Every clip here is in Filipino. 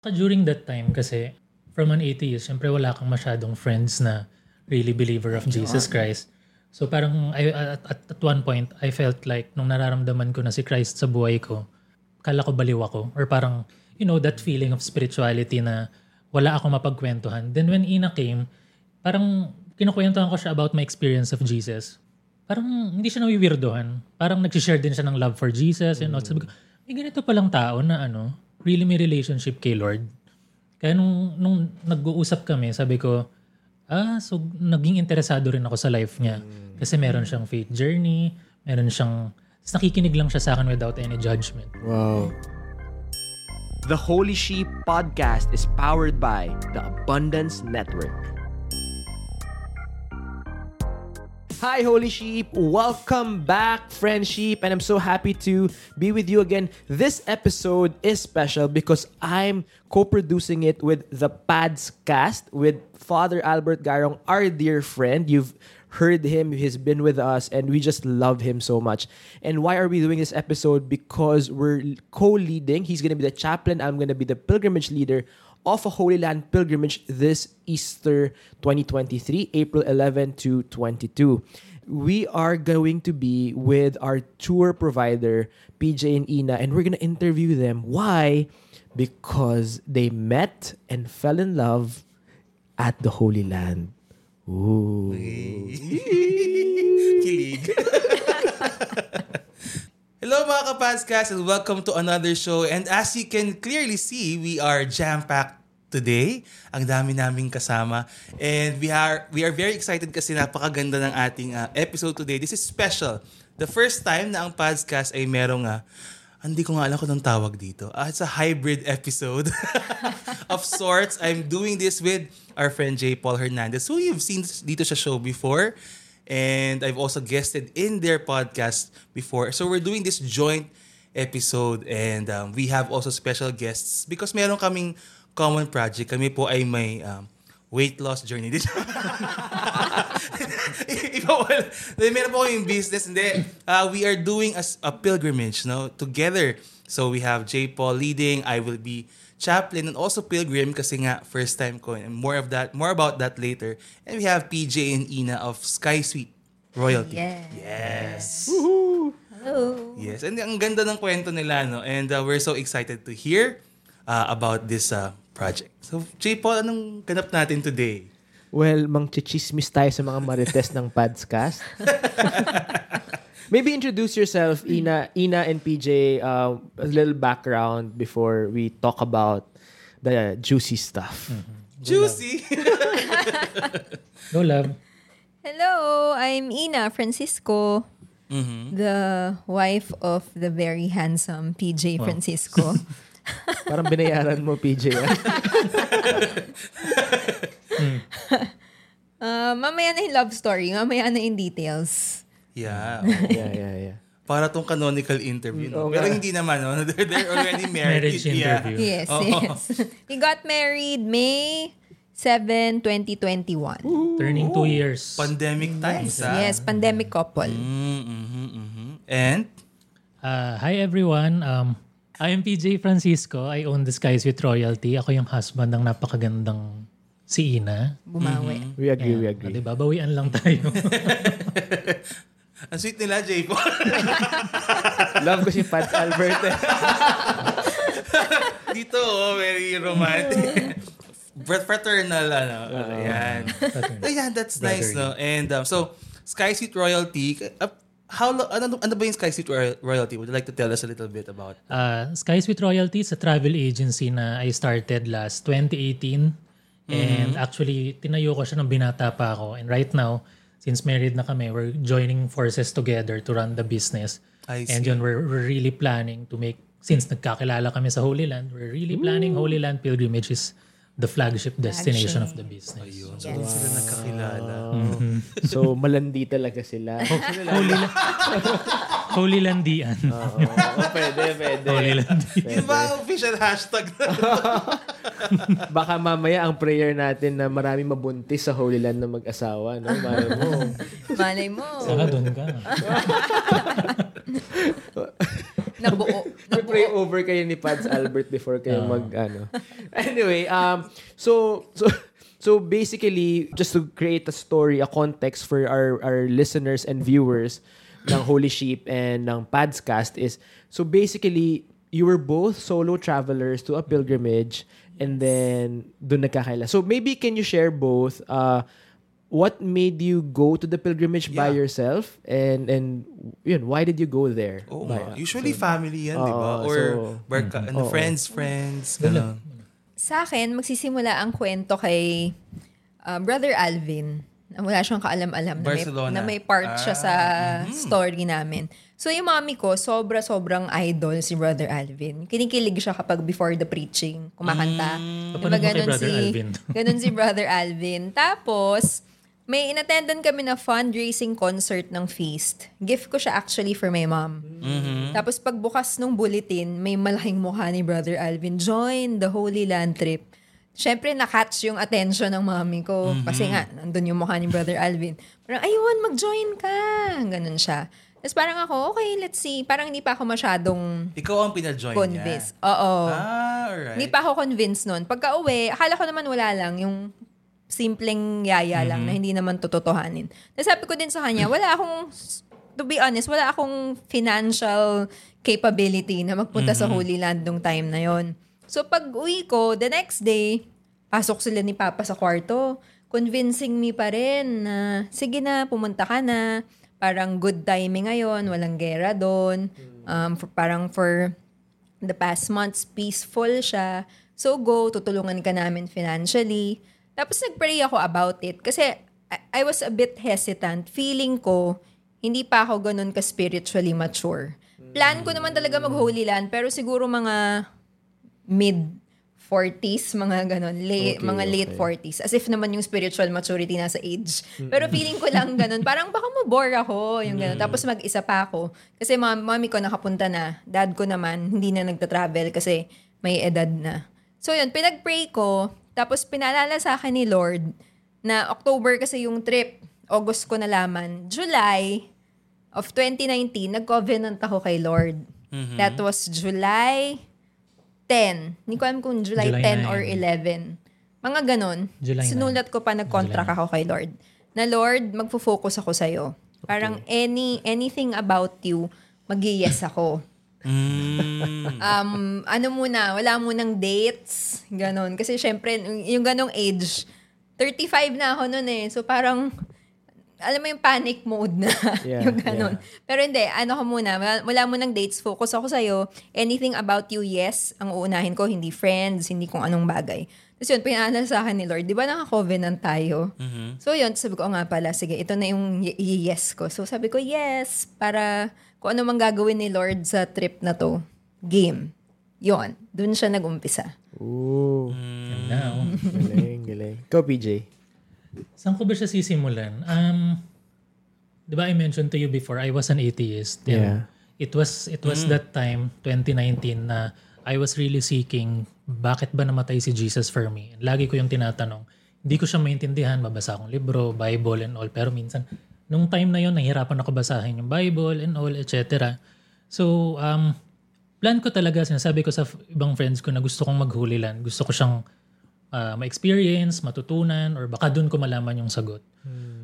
During that time kasi, from an atheist, syempre wala kang masyadong friends na really believer of Jesus Christ. So parang I, at, at, at one point, I felt like nung nararamdaman ko na si Christ sa buhay ko, kala ko baliw ako. Or parang, you know, that feeling of spirituality na wala ako mapagkwentuhan. Then when Ina came, parang kinukwentuhan ko siya about my experience of Jesus. Parang hindi siya nawiwirdohan. Parang nag-share din siya ng love for Jesus. And all. Sabi ko, may ganito palang tao na ano, really may relationship kay Lord. Kaya nung, nung nag-uusap kami, sabi ko, ah, so naging interesado rin ako sa life niya. Kasi meron siyang faith journey, meron siyang, nakikinig lang siya sa akin without any judgment. Wow. The Holy Sheep podcast is powered by the Abundance Network. Hi, Holy Sheep. Welcome back, friend sheep. And I'm so happy to be with you again. This episode is special because I'm co producing it with the Pads cast with Father Albert Garong, our dear friend. You've heard him, he's been with us, and we just love him so much. And why are we doing this episode? Because we're co leading. He's going to be the chaplain, I'm going to be the pilgrimage leader of a Holy Land pilgrimage this Easter 2023, April 11 to 22. We are going to be with our tour provider, PJ and Ina, and we're going to interview them. Why? Because they met and fell in love at the Holy Land. Ooh. Kilig. Hello mga kapaskas and welcome to another show. And as you can clearly see, we are jam-packed today. Ang dami naming kasama. And we are we are very excited kasi napakaganda ng ating uh, episode today. This is special. The first time na ang podcast ay merong uh, hindi ko nga alam kung anong tawag dito. Ah, it's a hybrid episode of sorts. I'm doing this with our friend J. Paul Hernandez, who you've seen dito sa show before. And I've also guested in their podcast before. So we're doing this joint episode and um, we have also special guests because meron kaming common project. Kami po ay may um, weight loss journey. Iba wala. Meron po kaming business. Hindi. Uh, we are doing a, a pilgrimage no, together. So we have J. Paul leading. I will be chaplain and also pilgrim kasi nga first time ko and more of that more about that later and we have PJ and Ina of Sky Suite Royalty Yes. yes Hello. yes and ang ganda ng kwento nila no and uh, we're so excited to hear uh, about this uh, project so J. Paul anong ganap natin today Well, mang chichismis tayo sa mga marites ng Padscast. Maybe introduce yourself, Ina, Ina and PJ, uh, a little background before we talk about the juicy stuff. juicy no love. Hello, I'm Ina Francisco, the wife of the very handsome PJ Francisco. Parang binayaran mo, PJ. ah. Uh, mamaya na yung love story, mamaya na yung details. Yeah yeah, yeah, yeah. para tong canonical interview no? Oo pero nga. hindi naman no? they're, they're already married Marriage Yeah. interview. Yes, Oo. yes. We got married May 7, 2021. Turning two years. pandemic times ah. Yes, pandemic couple. Mm, mhm, mhm. And Uh, hi everyone. Um, I am PJ Francisco. I own the Skies with Royalty. Ako yung husband ng napakagandang si Ina. Bumawi. We agree, we Kaya, agree. Diba, bawian lang tayo. Ang sweet nila, J. Paul. Love ko si Pads Albert. eh. Dito, oh, very romantic. Frat- Fraternal, ano. Ayan. Ayan, that's nice, no? And um, so, Sky Suite Royalty, uh, how lo- ano, ano ba yung Sky Suite Royal- Royalty? Would you like to tell us a little bit about Uh, Skies with Royalty is a travel agency na I started last 2018. And actually, tinayo ko siya nung binata pa ako. And right now, since married na kami, we're joining forces together to run the business. I And see. yun, we're, we're really planning to make, since nagkakilala kami sa Holy Land, we're really planning Holy Land Pilgrimage is the flagship destination of the business. Ayun. So, doon sila nagkakilala. so, malandi talaga sila. Holy, La- Holy Landian. Oo, oh, pwede, pwede. Holy Landian. Yun ba ang official hashtag? Baka mamaya ang prayer natin na marami mabuntis sa Holy Land na mag-asawa. No? Malay mo. Malay mo. Saka doon ka. Nabuo. Pray Nabuo. over kayo ni Pads Albert before kayo Oo. mag ano. Anyway, um so so so basically just to create a story, a context for our our listeners and viewers ng Holy Sheep and ng Padscast is so basically you were both solo travelers to a pilgrimage and then doon nagkakaila. So maybe can you share both uh what made you go to the pilgrimage by Yeah. yourself and and yun why did you go there? Oo By-. Usually family yan, di Oo, ba? Or so- barka, ano, Oo. friends, friends, gano'n. Sa akin, magsisimula ang kwento kay uh, Brother Alvin. Na wala siyang kaalam-alam na may, Barcelona. na may part siya sa story namin. So yung mami ko, sobra-sobrang idol si Brother Alvin. Kinikilig siya kapag before the preaching, kumakanta. Paano mo kay Brother Alvin? Ganun si Brother Alvin. Tapos, may inattendan kami na fundraising concert ng Feast. Gift ko siya actually for my mom. Tapos pagbukas ng bulletin, may malaking mukha ni Brother Alvin. Join the Holy Land Trip. Siyempre, nakatch yung attention ng mami ko. Kasi nga, nandun yung mukha ni Brother Alvin. Parang, ayun, mag-join ka. Ganun siya. Tapos parang ako, okay, let's see. Parang hindi pa ako masyadong Ikaw ang pina-join convinced. niya. Oo. Ah, alright. Hindi pa ako convinced nun. Pagka uwi, akala ko naman wala lang yung simpleng yaya lang na hindi naman tutotohanin. Tapos sabi ko din sa kanya, wala akong, to be honest, wala akong financial capability na magpunta sa Holy Land nung time na yon. So pag uwi ko, the next day, pasok sila ni Papa sa kwarto. Convincing me pa rin na, sige na, pumunta ka na. Parang good timing ngayon, walang gera doon. Um, for- parang for the past months, peaceful siya. So go, tutulungan ka namin financially. Tapos nag-pray ako about it. Kasi I, I was a bit hesitant. Feeling ko, hindi pa ako ganun ka-spiritually mature. Plan ko naman talaga mag-Holy Land, pero siguro mga mid-40s, mga ganun. Late, Okay, mga late okay. 40s. As if naman yung spiritual maturity nasa age. Pero feeling ko lang ganun. Parang baka mabore ako. Yung ganun. Tapos mag-isa pa ako. Kasi mom, mommy ko nakapunta na. Dad ko naman, hindi na nagta-travel kasi may edad na. So yun, pinag-pray ko. Tapos pinaalala sa akin ni Lord na October kasi yung trip. August ko nalaman. July of 2019, nag-covenant ako kay Lord. That was July 10. Hindi ko alam kung July, July 10 9. or 11. Mga ganon. July 9. Sinulat ko pa nag-contract ako kay Lord. Na Lord, magfo-focus ako sa'yo. Parang any anything about you, mag yes ako. Mm. Um, ano muna, wala munang dates. Ganon. Kasi syempre, yung ganong age, 35 na ako noon eh. So parang, alam mo yung panic mode na. Yeah, yung ganon. Pero hindi, ano ko muna, wala, wala munang dates, focus ako sa'yo. Anything about you, yes. Ang uunahin ko, hindi friends, hindi kung anong bagay. Tapos yun, pinaalala sa akin ni Lord, di ba naka-covenant tayo? So yun, sabi ko, "O nga pala, sige, ito na yung y- yes ko. So sabi ko, yes, para kung ano mang gagawin ni Lord sa trip na to, game. Yon, dun siya nag-umpisa. Ooh. Now, Galing, galing. Ikaw, PJ. saan ko ba siya sisimulan? Um, di ba I mentioned to you before, I was an atheist. Yeah. It was, it was that time, 2019, na I was really seeking bakit ba namatay si Jesus for me. Lagi ko yung tinatanong. Hindi ko siya maintindihan, mabasa akong libro, Bible and all. Pero minsan, nung time na yon nahihirapan ako basahin yung Bible and all, etc. So, um, plan ko talaga, sinasabi ko sa ibang friends ko na gusto kong maghulilan. Gusto ko siyang uh, ma-experience, matutunan, or baka doon ko malaman yung sagot.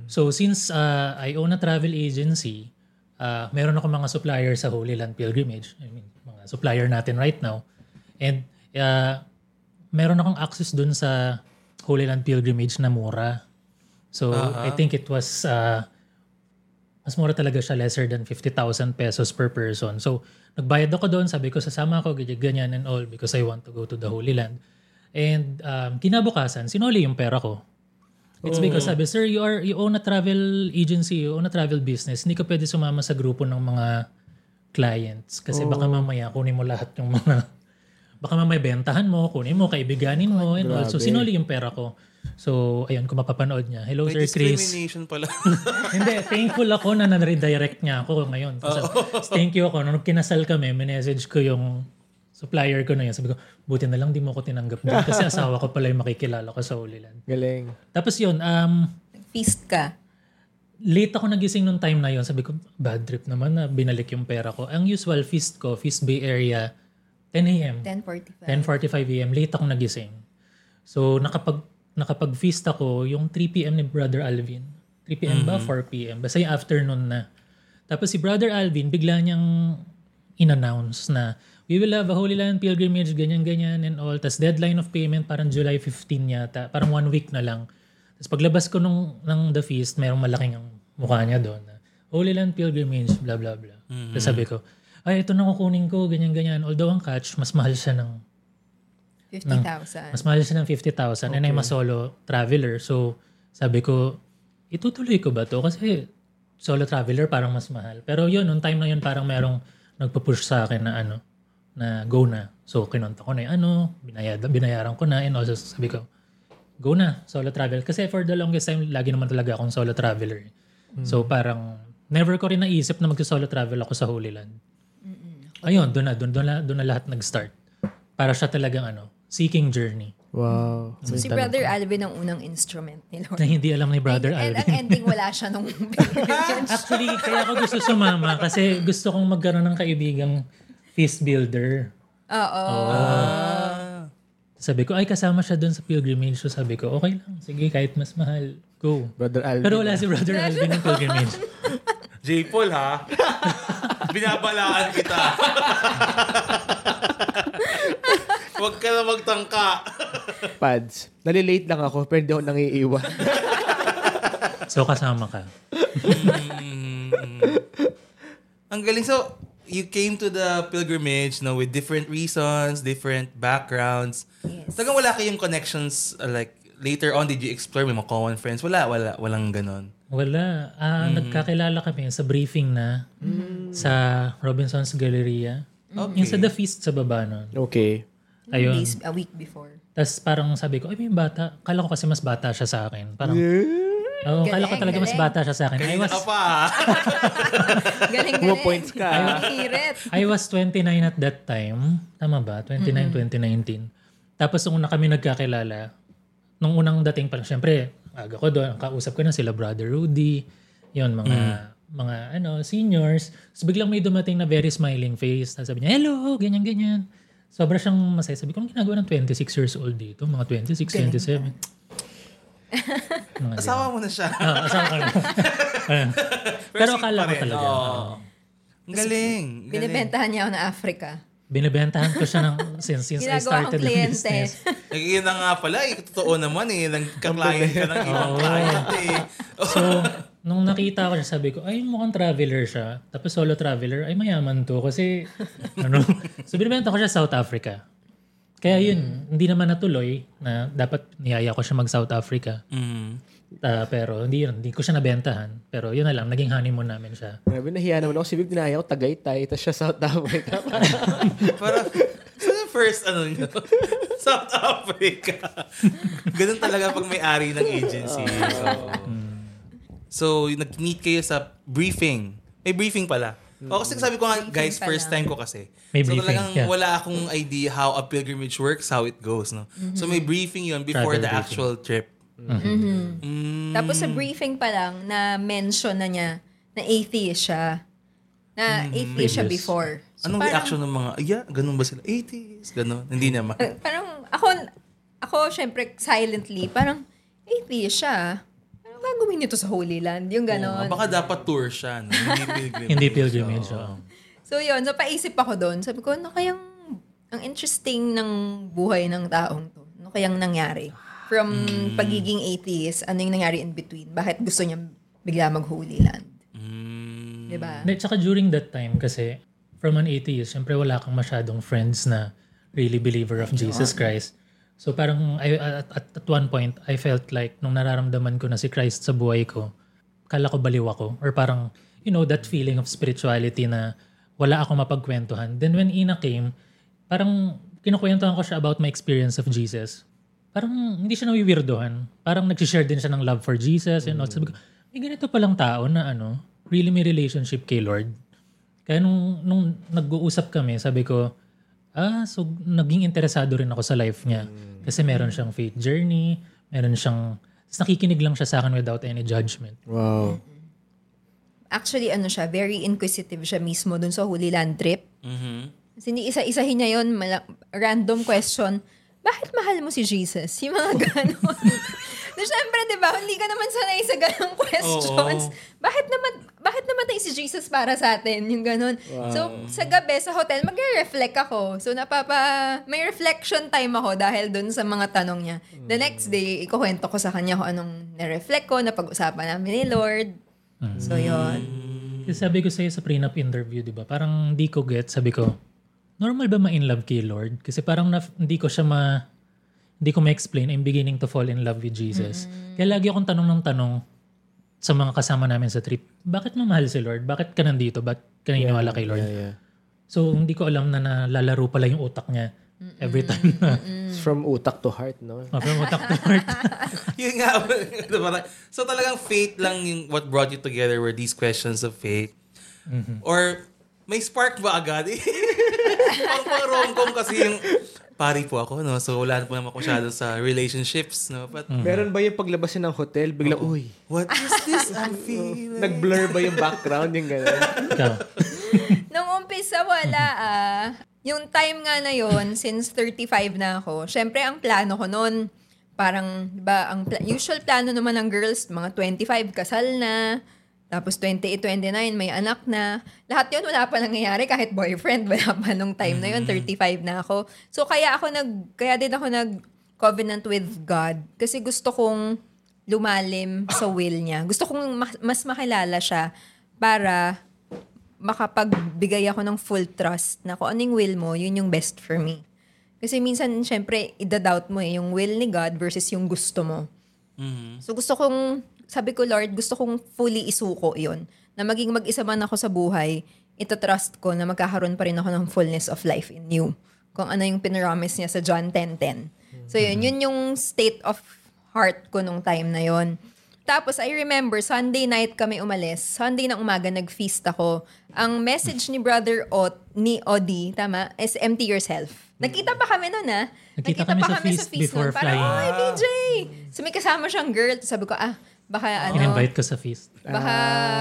So since uh, I own a travel agency, uh, meron ako mga supplier sa Holy Land Pilgrimage. I mean, mga supplier natin right now. And uh, meron akong access doon sa Holy Land Pilgrimage na mura. So I think it was uh, mas mura talaga siya, lesser than 50,000 pesos per person. So, nagbayad ako doon, sabi ko, sasama ako, ganyan, and all, because I want to go to the Holy Land. And um, kinabukasan, sinuli yung pera ko. It's because sabi, sir, you are you own a travel agency, you own a travel business. Hindi ka pwede sumama sa grupo ng mga clients. Kasi baka mamaya kunin mo lahat yung mga baka mamaya bentahan mo, kunin mo, kaibiganin mo, and Grabe. sinuli yung pera ko. So, ayun, kung mapapanood niya. Hello, May Sir Chris. discrimination pala. Hindi, thankful ako na na-redirect niya ako ngayon. Kasi, thank you ako. Nung kinasal kami, minessage ko yung supplier ko na yun. Sabi ko, buti na lang di mo ako tinanggap doon kasi asawa ko pala yung makikilala ko sa Holy Land. Galing. Tapos yun, um, Feast ka. late ako nagising nung time na yon Sabi ko, bad trip naman na binalik yung pera ko. Ang usual feast ko, Feast Bay Area, 10 a.m. 10.45. 10.45 a.m. Late ako nagising. So, nakapag, nakapag-feast ako yung 3 p.m. ni Brother Alvin. 3 p.m. ba? 4 p.m. Basta yung afternoon na. Tapos si Brother Alvin, bigla niyang in-announce na we will have a Holy Land pilgrimage, ganyan-ganyan and all. Tapos deadline of payment parang July 15 yata. Parang one week na lang. Tapos paglabas ko nung, ng The Feast, mayroong malaking ang mukha niya doon. na, Holy Land pilgrimage, blah blah blah. Tapos sabi ko, ay ito na kukunin ko, ganyan-ganyan. Although ang catch, mas mahal siya ng 50,000. mas mahal siya ng 50,000 and I'm a solo traveler. So, sabi ko, itutuloy ko ba to? Kasi solo traveler parang mas mahal. Pero yun, nung time na yun parang merong nagpo-push sa akin na ano, na go na. So, kinonta ko na yung ano, binayad, binayaran ko na and also sabi ko, go na, solo travel. Kasi for the longest time, lagi naman talaga akong solo traveler. So, parang never ko rin naisip na mag-solo travel ako sa Holy Land. Ayun, doon na, doon, doon, na, doon na lahat nag-start. Para siya talagang ano, seeking journey. Wow. So, si Brother Alvin ang unang instrument ni Lord. Na hindi alam ni Brother and, and Alvin. ang ending, wala siya nung. Actually, kaya ako gusto sumama kasi gusto kong magkaroon ng kaibigang feast builder. Oo. Sabi ko, ay kasama siya doon sa pilgrimage. So sabi ko, okay lang. Sige, kahit mas mahal, go. Brother Alvin. Pero wala si Brother Alvin ng pilgrimage. J. Paul ha? Binabalaan kita. Huwag ka na magtangka. Pads. Nalilate lang ako, pero hindi ako nangiiwan. So kasama ka. Ang galing. So, you came to the pilgrimage no, with different reasons, different backgrounds. Yes. Talagang wala kayong connections uh, like later on did you explore may mga common friends? Wala, wala, walang ganon. Wala. Ah, Nagkakilala kami sa briefing na sa Robinson's Galleria. Okay. Yung sa The Feast sa baba nun. okay. Ayun. Days, a week before. Tapos parang sabi ko, ay may bata. Kala ko kasi mas bata siya sa akin. Parang, Oo, kala ko Galing, talaga mas galing. bata siya sa akin. I Kanina was, ka pa ha? Galing-galing. More points ka. Hirit. I was 29 at that time. Tama ba? 29, 2019. Tapos nung una kami nagkakilala, nung unang dating pa lang, syempre, aga ko doon, kausap ko na sila Brother Rudy, yon mga mga ano seniors. So biglang may dumating na very smiling face. Tapos sabi niya, hello, ganyan, ganyan. Sobra siyang masaya. Sabi ko, anong ginagawa ng 26 years old dito? Mga 26, 27. Asawa mo na siya. Ah, asawa ka na. Pero akala pa ko talaga. Oo. oo. Ang galing. galing. Binibentahan niya ako ng Africa. Binibentahan ko siya ng since, since I Ginagawa started kong the kliyente. business. Eh, yun na nga pala, eh, totoo naman eh. Nagka-client ka ng ibang client eh. So, nung nakita ko siya, sabi ko, ay mukhang traveler siya. Tapos solo traveler, ay mayaman to. Kasi, ano, so binibenta ko siya sa South Africa. Kaya yun, hindi naman natuloy na dapat niyaya ko siya mag South Africa. Mm. Ah, pero hindi yun, hindi ko siya nabentahan. Pero yun na lang, naging honeymoon namin siya. Grabe, nahiya naman ako. Si Viv, dinaya ko Tagaytay, tapos siya South Africa. Parang, so the first ano nyo? South Africa. Ganun talaga pag may-ari ng agency. So, so nag-meet kayo sa briefing. May briefing pala. O kasi sabi ko nga, guys, first time ko kasi. May so briefing, talagang yeah. wala akong idea how a pilgrimage works, how it goes. No? So may briefing yun before Travel the briefing. actual trip. Mm. Tapos sa briefing pa lang, na-mention na niya na atheist siya. Na atheist siya before. So Anong parang- reaction ng mga, yeah, ganun ba sila? 80s, ganun. Hindi naman. Parang ako, ako syempre silently, parang atheist siya. Gagawin nito sa Holy Land? Yung ganon. nga, baka dapat tour siya. No? Hindi pilgrimage. Hindi pilgrimage. Oo. So yun, so paisip ako doon. Sabi ko, ano kayang, ang interesting ng buhay ng taong to. Ano kayang nangyari? From pagiging atheist, ano yung nangyari in between? Bakit gusto niya bigla mag-Holy Land? Mm. Diba? Hindi, tsaka during that time kasi from an atheist, syempre wala kang masyadong friends na really believer of Jesus Christ. So parang I, at, at, one point, I felt like nung nararamdaman ko na si Christ sa buhay ko, kala ko baliw ako. Or parang, you know, that feeling of spirituality na wala ako mapagkwentuhan. Then when Ina came, parang kinukwentuhan ko siya about my experience of Jesus. Parang hindi siya nawiwirdohan. Parang nag-share din siya ng love for Jesus. And all. Sabi ko, may ganito palang tao na ano, really may relationship kay Lord. Kaya nung, nung nag-uusap kami, sabi ko, ah, so naging interesado rin ako sa life niya. Kasi meron siyang faith journey, meron siyang, tapos nakikinig lang siya sa akin without any judgment. wow. actually ano siya, very inquisitive siya mismo dun sa Holy Land trip. Mhm. Kasi isa-isahin niya yun, mala- random question, bakit mahal mo si Jesus? Yung mga ganon. Na syempre, di ba, hindi ka naman sanay sa ganong questions. Oo. Bakit naman, bakit namatay si Jesus para sa atin? Yung ganon. So, sa gabi, sa hotel, magre-reflect ako. So, napapa, may reflection time ako dahil dun sa mga tanong niya. The next day, ikukwento ko sa kanya kung anong na-reflect ko, napag-usapan namin ni Lord. So, yun. Kasi sabi ko sa'yo sa prenup interview, di ba? Parang hindi ko get. Sabi ko, normal ba ma-in love kay Lord? Kasi parang na, hindi ko siya ma... Hindi ko ma-explain. I'm beginning to fall in love with Jesus. Kaya lagi akong tanong ng tanong sa mga kasama namin sa trip, bakit mo mahal si Lord? Bakit ka nandito? Bakit ka naniniwala kay Lord? Yeah, yeah. So, hindi ko alam na nalalaro pala yung utak niya every time na It's from utak to heart, no? oh, from utak to heart. Yun nga. diba? So talagang faith lang yung what brought you together were these questions of faith. Or may spark ba agad? pang pang rom-com kasi yung pari po ako, no? So wala po naman ako masyado sa relationships, no? But Meron ba yung paglabasin ng hotel, biglang, uy, what is this I'm feeling? nag-blur ba yung background, yung gano'n? Nung umpisa, wala ah. Yung time nga na yon since 35 na ako, syempre ang plano ko noon, parang, di ba, ang pla- usual plano naman ng girls, mga 25, kasal na, tapos 28, 29, may anak na. Lahat yun, wala pa nangyayari kahit boyfriend. Wala pa nung time na yun, 35 na ako. So, kaya ako nag, kaya din ako nag covenant with God. Kasi gusto kong lumalim sa will niya. Gusto kong ma- mas makilala siya para makapagbigay ako ng full trust na kung anong will mo, yun yung best for me. Kasi minsan, syempre, idadoubt mo eh, yung will ni God versus yung gusto mo. Mhm. So gusto kong, sabi ko, Lord, gusto kong fully isuko yon Na maging mag-isa man ako sa buhay, ito trust ko na magkakaroon pa rin ako ng fullness of life in you. Kung ano yung pinromise niya sa John 10.10. So yun, yun yung state of heart ko nung time na yon. Tapos I remember, Sunday night kami umalis. Sunday ng umaga, nag-feast ako. Ang message ni Brother Ot, ni Odi, tama, is empty yourself. Nakita pa kami nun, ah. Nakita kami sa feast before nun. Parang, flying. Ay, BJ! So may kasama siyang girl. Sabi ko, ah, baka ano, In-invite ko sa feast. baka,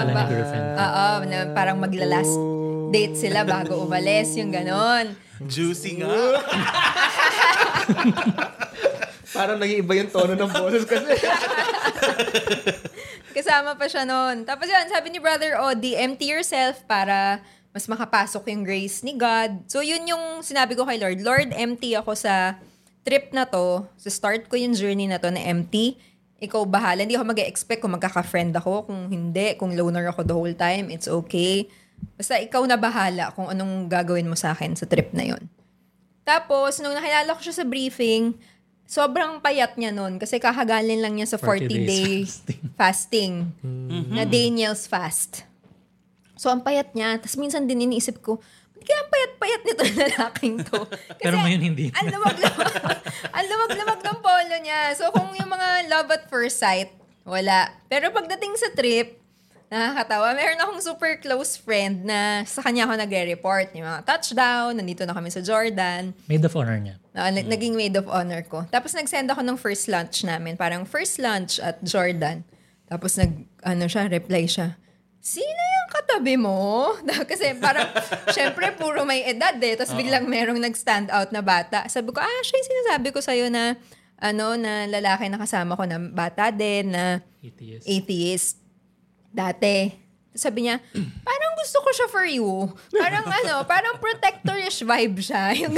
Wala ba- ni girlfriend. Oo, na parang magla-last date sila bago umalis, yung ganon. Juicy nga. Parang nag-iiba yung tono ng boses kasi. Kasama pa siya noon. Tapos yun, sabi ni Brother Odi, empty yourself para mas makapasok yung grace ni God. So yun yung sinabi ko kay Lord. Lord, empty ako sa trip na to. Sa start ko yung journey na to na empty. Ikaw bahala. Hindi ako mag expect kung magkaka-friend ako. Kung hindi, kung loner ako the whole time, it's okay. Basta ikaw na bahala kung anong gagawin mo sa akin sa trip na yon. Tapos, nung nakilala ko siya sa briefing, sobrang payat niya nun kasi kakagalin lang niya sa 40, 40 days day fasting. fasting. Na Daniel's fast. So, ang payat niya. Tapos minsan din iniisip ko, kaya ang payat-payat nito na lalaking to? Kasi, Pero ngayon hindi. Ang luwag-luwag. ang luwag-luwag ng polo niya. So, kung yung mga love at first sight, wala. Pero pagdating sa trip, nakakatawa. Meron akong super close friend na sa kanya ako nagre-report. Yung mga touchdown, nandito na kami sa Jordan. Maid of honor niya. Na, nag- naging maid of honor ko. Tapos nag-send ako ng first lunch namin. Parang first lunch at Jordan. Tapos nag, ano siya, reply siya. Sino yung katabi mo? Kasi parang, syempre, puro may edad eh. Tapos biglang merong nag-stand out na bata. Sabi ko, ah, siya yung sinasabi ko sa'yo na, ano, na lalaki na kasama ko na bata din, na Atheist. atheist dati. Sabi niya, parang gusto ko siya for you. Parang ano, parang protectorish vibe siya. Yung.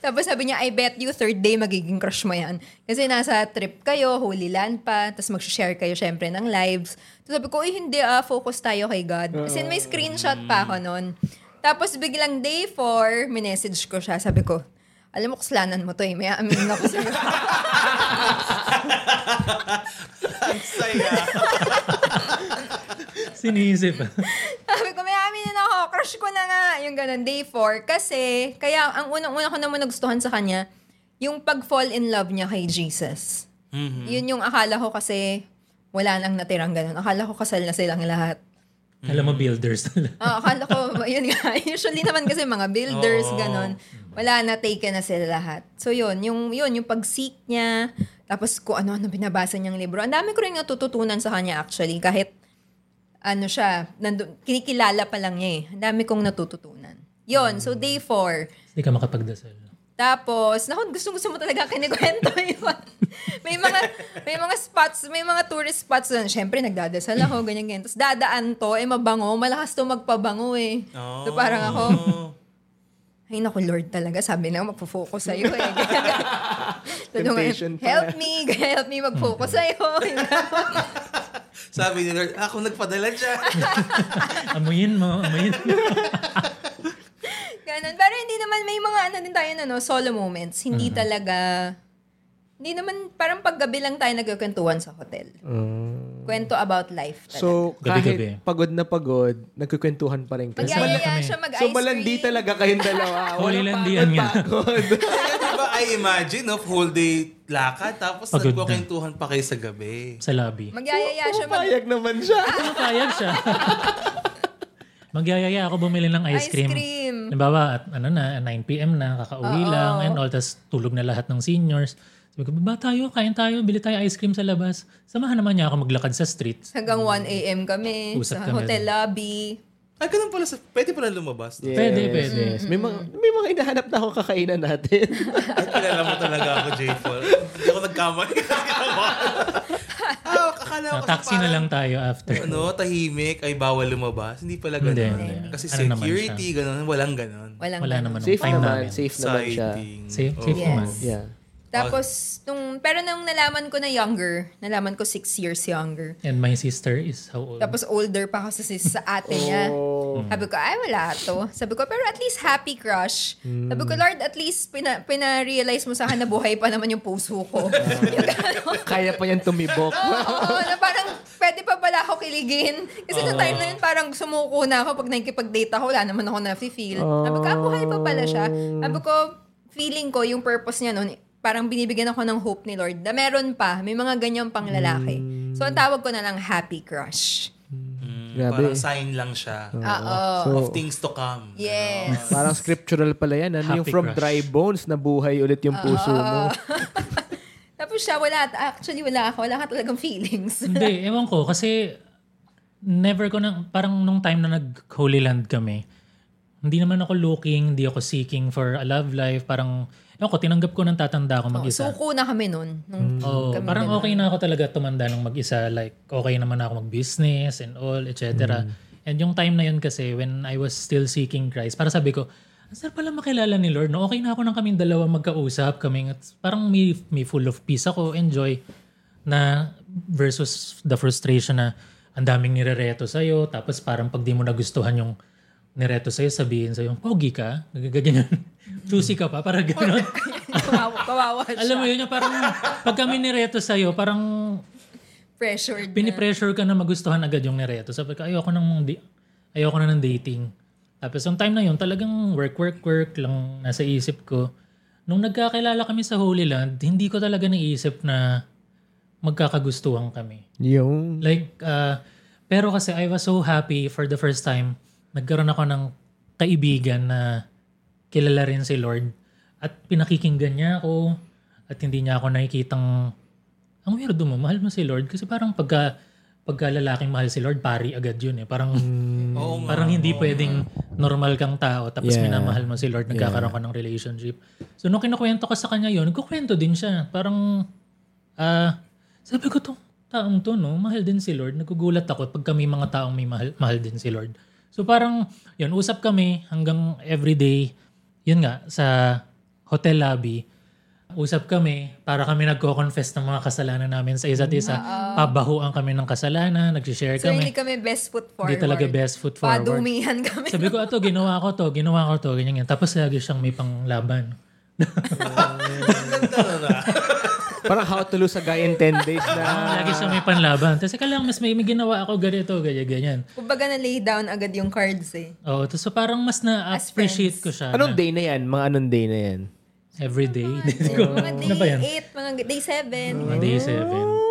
Tapos sabi niya, I bet you third day magiging crush mo yan. Kasi nasa trip kayo, Holy Land pa, tapos mag-share kayo syempre ng lives. Tapos sabi ko, uy, hindi ah, focus tayo kay God. Kasi may screenshot pa ako nun. Tapos biglang day 4, minessage ko siya. Sabi ko, alam mo, kasalanan mo to eh. May aminin ako sa'yo. Ang saya. Sinisip. Sabi ko, may aminin ako, crush ko na nga. Yung ganun, day 4. Kasi, kaya ang unang-una ko naman nagustuhan sa kanya, yung pag-fall in love niya kay Jesus. Yun yung akala ko kasi wala nang natirang ganun. Akala ko kasal na silang lahat. Alam mo, builders. Ah, akala ko, yun nga. Usually naman kasi mga builders, Oo. ganun. Wala na, taken na sila lahat. So yun, yung, yun, yung pag-seek niya, tapos kung ano-ano binabasa niyang libro. Ang dami ko rin natututunan sa kanya actually, kahit ano siya, nandun, kinikilala pa lang niya eh. Ang dami kong natututunan. Yon so day four. Hindi ka makapagdasal. Tapos, naku, gusto gusto mo talaga kinikwento yun. may mga may mga spots, may mga tourist spots doon. Siyempre, nagdadasal ako, ganyan, ganyan. Tapos dadaan to, eh mabango, malakas to magpabango eh. So parang ako, ay naku Lord talaga, sabi na magpo-focus sa'yo eh. Temptation pa. help me, help me mag-focus sa'yo. Sabi ni Lord, ako nagpadala dyan. Amuyin mo, amuyin mo. Naman, may mga ano din tayo na no, solo moments. Hindi talaga, hindi naman, parang paggabi lang tayo nagkakwentuhan sa hotel. Kwento about life talaga. So, Gabi-gabi. kahit pagod na pagod, nagkukwentuhan pa rin kayo. Magyayaya siya mag-ice So, malandi cream. talaga kayong dalawa. Holy Walang landian nga. pagod. Diba, I imagine, no, whole day lakad, tapos Pagod na. nagkukwentuhan pa kayo sa gabi. Sa lobby. Magyayaya siya mag- Payag naman siya. Payag siya. Magyayaya ako bumili ng ice Ice cream. cream. Halimbawa, at ano na, 9pm na, kakauwi lang, and all, tas tulog na lahat ng seniors. Sabi ko, baba tayo, kain tayo, bili tayo ice cream sa labas. Samahan naman niya ako maglakad sa streets. Hanggang 1 a.m. kami Usap sa kami. hotel lobby. Ay, ganun pala. Sa, pwede pala lumabas. Yes, Pwede, pwede. yes. May mga, may mga hinahanap na akong kakainan natin. Ay, kilala mo talaga ako, J-Paul. Hindi ako nagkamali. ah, akala ko taxi na parang, lang tayo after. Ano, tahimik, ay bawal lumabas. Hindi pala ganun. Hindi, hindi. Kasi Ano security, ganun. Walang ganun. Walang Wala ganun. naman safe time naman. Safe naman siya. Safe, safe. Yes. naman. Yeah. Tapos, nung, pero nung nalaman ko na younger, nalaman ko 6 years younger. And my sister is how old? Tapos older pa kasi si sa ate niya. Oh. Sabi ko, ay wala to. Sabi ko, pero at least happy crush. Sabi ko, Lord, at least pina, pina-realize mo sa akin na buhay pa naman yung puso ko. yung. Kaya pa yan tumibok. Oo, na parang pwede pa pala ako kiligin. Kasi sa time na yun, parang sumuko na ako pag nakikipag-date ako, wala naman ako na-feel. Sabi ko, ah, buhay pa pala siya. Sabi ko, feeling ko, yung purpose niya noon, parang binibigyan ako ng hope ni Lord na meron pa, may mga ganyan pang lalaki. So, ang tawag ko na lang happy crush. Mm, Grabe. Parang sign lang siya. Oo. So, of things to come. Yes. parang scriptural pala yan. Ano yung from crush. dry bones na buhay ulit yung puso mo. Tapos siya, wala, actually wala ako, wala ka talagang feelings. Hindi, ewan ko. Kasi never ko na, parang nung time na nag-Holy Land kami, hindi naman ako looking, hindi ako seeking for a love life. Parang, ewan ko, tinanggap ko ng tatanda ko mag-isa. Suko na kami noon. Nung Oh, kami parang okay na ako talaga tumanda ng mag-isa. Like, okay naman ako mag-business and all, etc. And yung time na yun kasi, when I was still seeking Christ, para sabi ko, ang sarap pala makilala ni Lord. No? Okay na ako ng kaming dalawa magkausap. Kaming, parang may, may full of peace ako, enjoy. Na versus the frustration na ang daming nirereto sa'yo. Tapos parang pag di mo nagustuhan yung nireto sa'yo, sabihin sa'yo, pogi ka, ganyan. Choosy ka pa, parang gano'n. kawawa, kawawa siya. Alam mo yun, yung parang pag kami nireto sa'yo, parang Pressured na. pinipressure ka na magustuhan agad yung nireto. Sabi ko, ayoko nang, di, ayoko na ng dating. Tapos yung time na yun, talagang work, work, work lang nasa isip ko. Nung nagkakilala kami sa Holy Land, hindi ko talaga naisip na magkakagustuhan kami. Yung... Like, uh, pero kasi I was so happy for the first time. Nagkaroon ako ng kaibigan na kilala rin si Lord. At pinakikinggan niya ako. At hindi niya ako nakikitang, ang weirdo mo, mahal mo si Lord. Kasi parang pagka, pagka lalaking mahal si Lord, pari agad yun eh. Parang, nga. parang hindi pwedeng normal kang tao tapos Yeah. minamahal mo si Lord, nagkakaroon ka ng relationship. So nung kinukwento ko sa kanya yun, nagkukwento din siya. Parang, ah, sabi ko tong taong to, no, mahal din si Lord. Nagugulat ako pag kami mga taong may mahal, mahal din si Lord. So parang, yun, usap kami hanggang everyday, yun nga, sa hotel lobby, usap kami para kami nagko-confess ng mga kasalanan namin sa isa't isa. Pabahuan kami ng kasalanan, nag-share So, hindi kami. kami best foot forward. Hindi talaga best foot forward. Padumihan kami. Sabi ko, ato, ginawa ko to, ginawa ko to, ganyan yan. Tapos lagi siyang may panglaban. Parang how to lose a guy in 10 days na... Lagi siyang may panlaban. Tapos lang, mas may, may ginawa ako ganito, ganyan, ganyan. Kumbaga na lay down agad yung cards eh. Oo, tapos so parang mas As na-appreciate ko siya. Anong na day na yan? Mga anong day na yan? Every day. Mga ano ba yan? day 8, mga day 7. Mga day 7.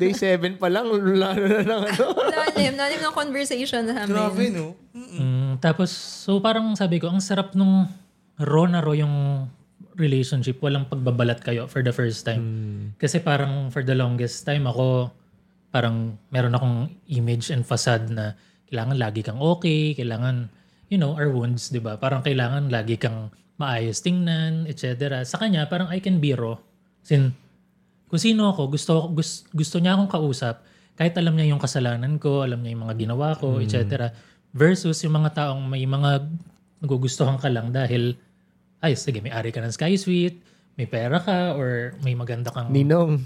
Day 7 pa lang, lalo na ng ano. Lalim, lalim ng conversation namin. Grabe, no? Mm, tapos, so parang sabi ko, ang sarap nung raw na raw yung relationship. Walang pagbabalat kayo for the first time. Kasi parang for the longest time ako, parang meron akong image and facade na kailangan lagi kang okay, kailangan, you know, our wounds, di ba? Parang kailangan lagi kang maayos tingnan, etc. Sa kanya, parang I can be raw. Sin, kung sino ako, gusto, gusto, gusto niya akong kausap, kahit alam niya yung kasalanan ko, alam niya yung mga ginawa ko, etc. Versus yung mga taong may mga nagugustuhan ka lang dahil, ay, sige, may ari ka ng Sky Suite, may pera ka, or may maganda kang Ninong.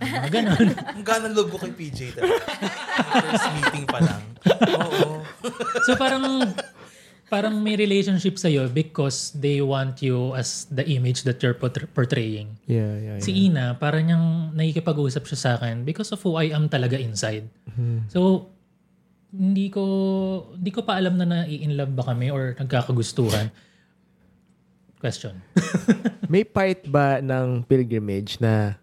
mga ganon. Ang gana loob ko kay PJ talaga. First meeting pa lang. Oo. so parang parang may relationship sa'yo because they want you as the image that you're portray- portraying. Yeah, yeah, yeah. Si Ina, parang niyang nakikipag-usap siya sa akin because of who I am talaga inside. So, hindi ko hindi ko pa alam na nai-in love ba kami or nagkakagustuhan. Question. May part ba ng pilgrimage na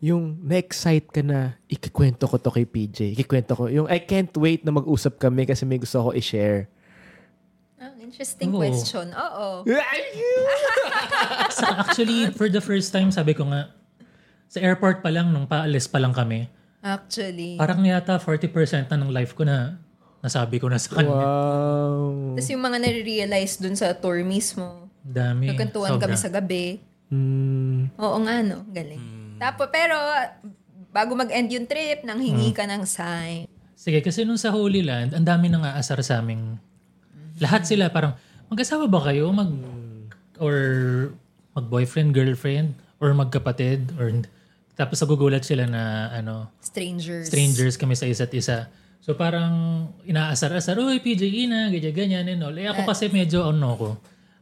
yung na-excite ka na ikikwento ko to kay PJ. Ikikwento ko. Yung I can't wait na mag-usap kami kasi may gusto ko i-share. Ah, interesting Oo. question. Oo. Sa, actually, for the first time, sabi ko nga, sa airport pa lang, nung paalis pa lang kami, Actually. parang yata 40% na ng life ko na nasabi ko na sa kanya. Wow. Tapos yung mga nare-realize dun sa tour mismo. Dami. Nagkantuan Sobra. kami sa gabi. Hmm. Oo nga, no? Galing. Tapos, pero, bago mag-end yung trip, nang hingi ka ng sign. Sige, kasi nung sa Holy Land, ang dami nang aasar sa aming... Lahat sila parang, mag-asawa ba kayo? Mag... Or mag-boyfriend, girlfriend? Or magkapatid? Or... Tapos nagugulat sila na ano, Strangers. strangers kami sa isa't isa. So parang inaasar-asar, Uy, PJ Ina, ganyan, ganyan, and all. Eh ako kasi medyo ano ko.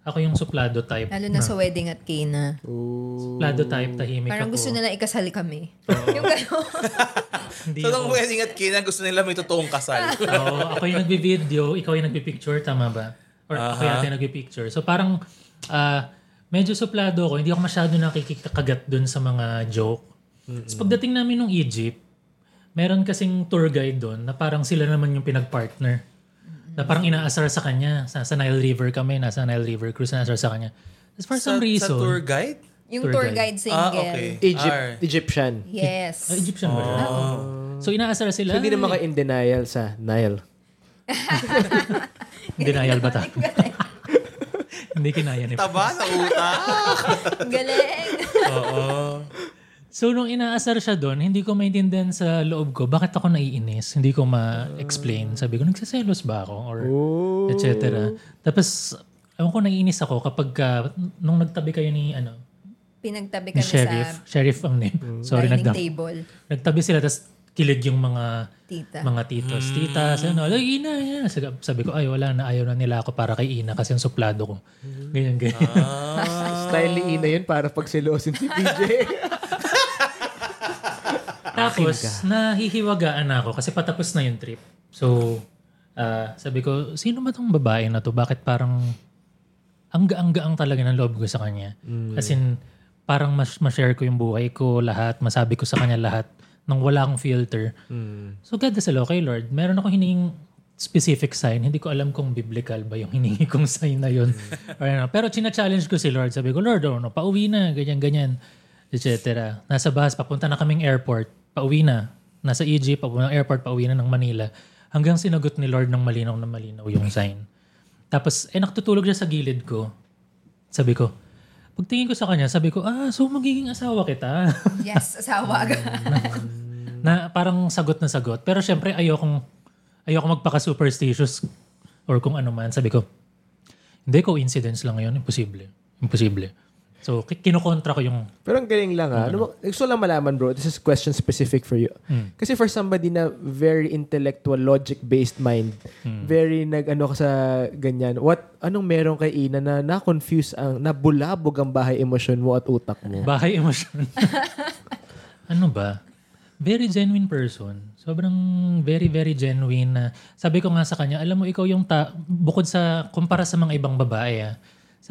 Ako yung suplado type. Lalo na sa wedding at Kena. Suplado type, tahimik Parang ako. gusto nila ikasal kami. yung gano'n. Hindi So, ako. nung wedding at kina, gusto nila may totoong kasal. Oo, ako yung nagbi-video, ikaw yung nagpi-picture, tama ba? Or ako yata yung nagpi-picture. So parang ah, medyo suplado ako, hindi ako masyado nakikikagat dun sa mga joke. So pagdating namin nung Egypt, meron kasing tour guide doon na parang sila naman yung pinag-partner. Na parang inaasar sa kanya. Sa, sa Nile River kami, nasa Nile River cruise, inaasar sa kanya. Tapos for sa, some reason, Sa tour guide? Yung Tour tour guide. guide single. Ah, okay. Egypt, R. Egyptian. Yes. Ah, Egyptian ba siya? So inaasar sila. So, hindi naman ka in denial sa Nile. Denial ba ta? hindi kinaya ni Taba sa utak. Galing. Oo. So, nung inaasar siya doon, hindi ko maintindihan sa loob ko, bakit ako naiinis? Hindi ko ma-explain. Sabi ko, nagsiselos ba ako? Or Oh. et cetera. Tapos, ewan ko, naiinis ako kapag ka, nung nagtabi kayo ni, ano, Pinagtabi ni kami Sheriff. sa Sheriff ang name. Sorry, dining nagta- table. nagtabi sila, tapos kilig yung mga Tita. mga titos, titas, ano, ay, ina, ina. Sabi, ko, ay, wala na, ayaw na nila ako para kay Ina kasi yung suplado ko. Ganyan, ganyan. Style ni Ina yun para pagsilosin si PJ. Tapos, nahihiwagaan na ako kasi patapos na yung trip. So, ah, sabi ko, sino ba tong babae na to? Bakit parang ang gaang-gaang talaga ng loob ko sa kanya? As in, parang mas ma-share ko yung buhay ko, lahat, masabi ko sa kanya lahat nang wala akong filter. So, God is okay, Lord. Meron ako hiningin specific sign. Hindi ko alam kung biblical ba yung hiningi kong sign na yun. Or ano. Pero china-challenge ko si Lord. Sabi ko, Lord, oh, no, pauwi na, ganyan-ganyan, etc. Nasa bus, papunta na kaming airport, pauwi na. Nasa Egypt, papunta ng airport, pauwi na ng Manila. Hanggang sinagot ni Lord ng malinaw na malinaw yung sign. Tapos, eh, nakatutulog siya sa gilid ko. Sabi ko, pagtingin ko sa kanya, sabi ko, ah, so magiging asawa kita. Yes, asawa ka. na parang sagot na sagot. Pero syempre ayokong ayoko magpaka-superstitious or kung ano man. Sabi ko, hindi, coincidence lang yun. Imposible. Imposible. So, ki- kinukontra ko yung Pero ang galing lang ha. Ano, mo- gusto lang malaman bro, this is question specific for you. Kasi for somebody na very intellectual, logic-based mind, very nag-ano ka sa ganyan, what, anong meron kay Ina na na-confuse ang, nabulabog ang bahay emosyon mo at utak mo? bahay emosyon. ano ba? Very genuine person. Sobrang very, very genuine na. Sabi ko nga sa kanya, alam mo, ikaw yung ta- bukod sa, kumpara sa mga ibang babae ah,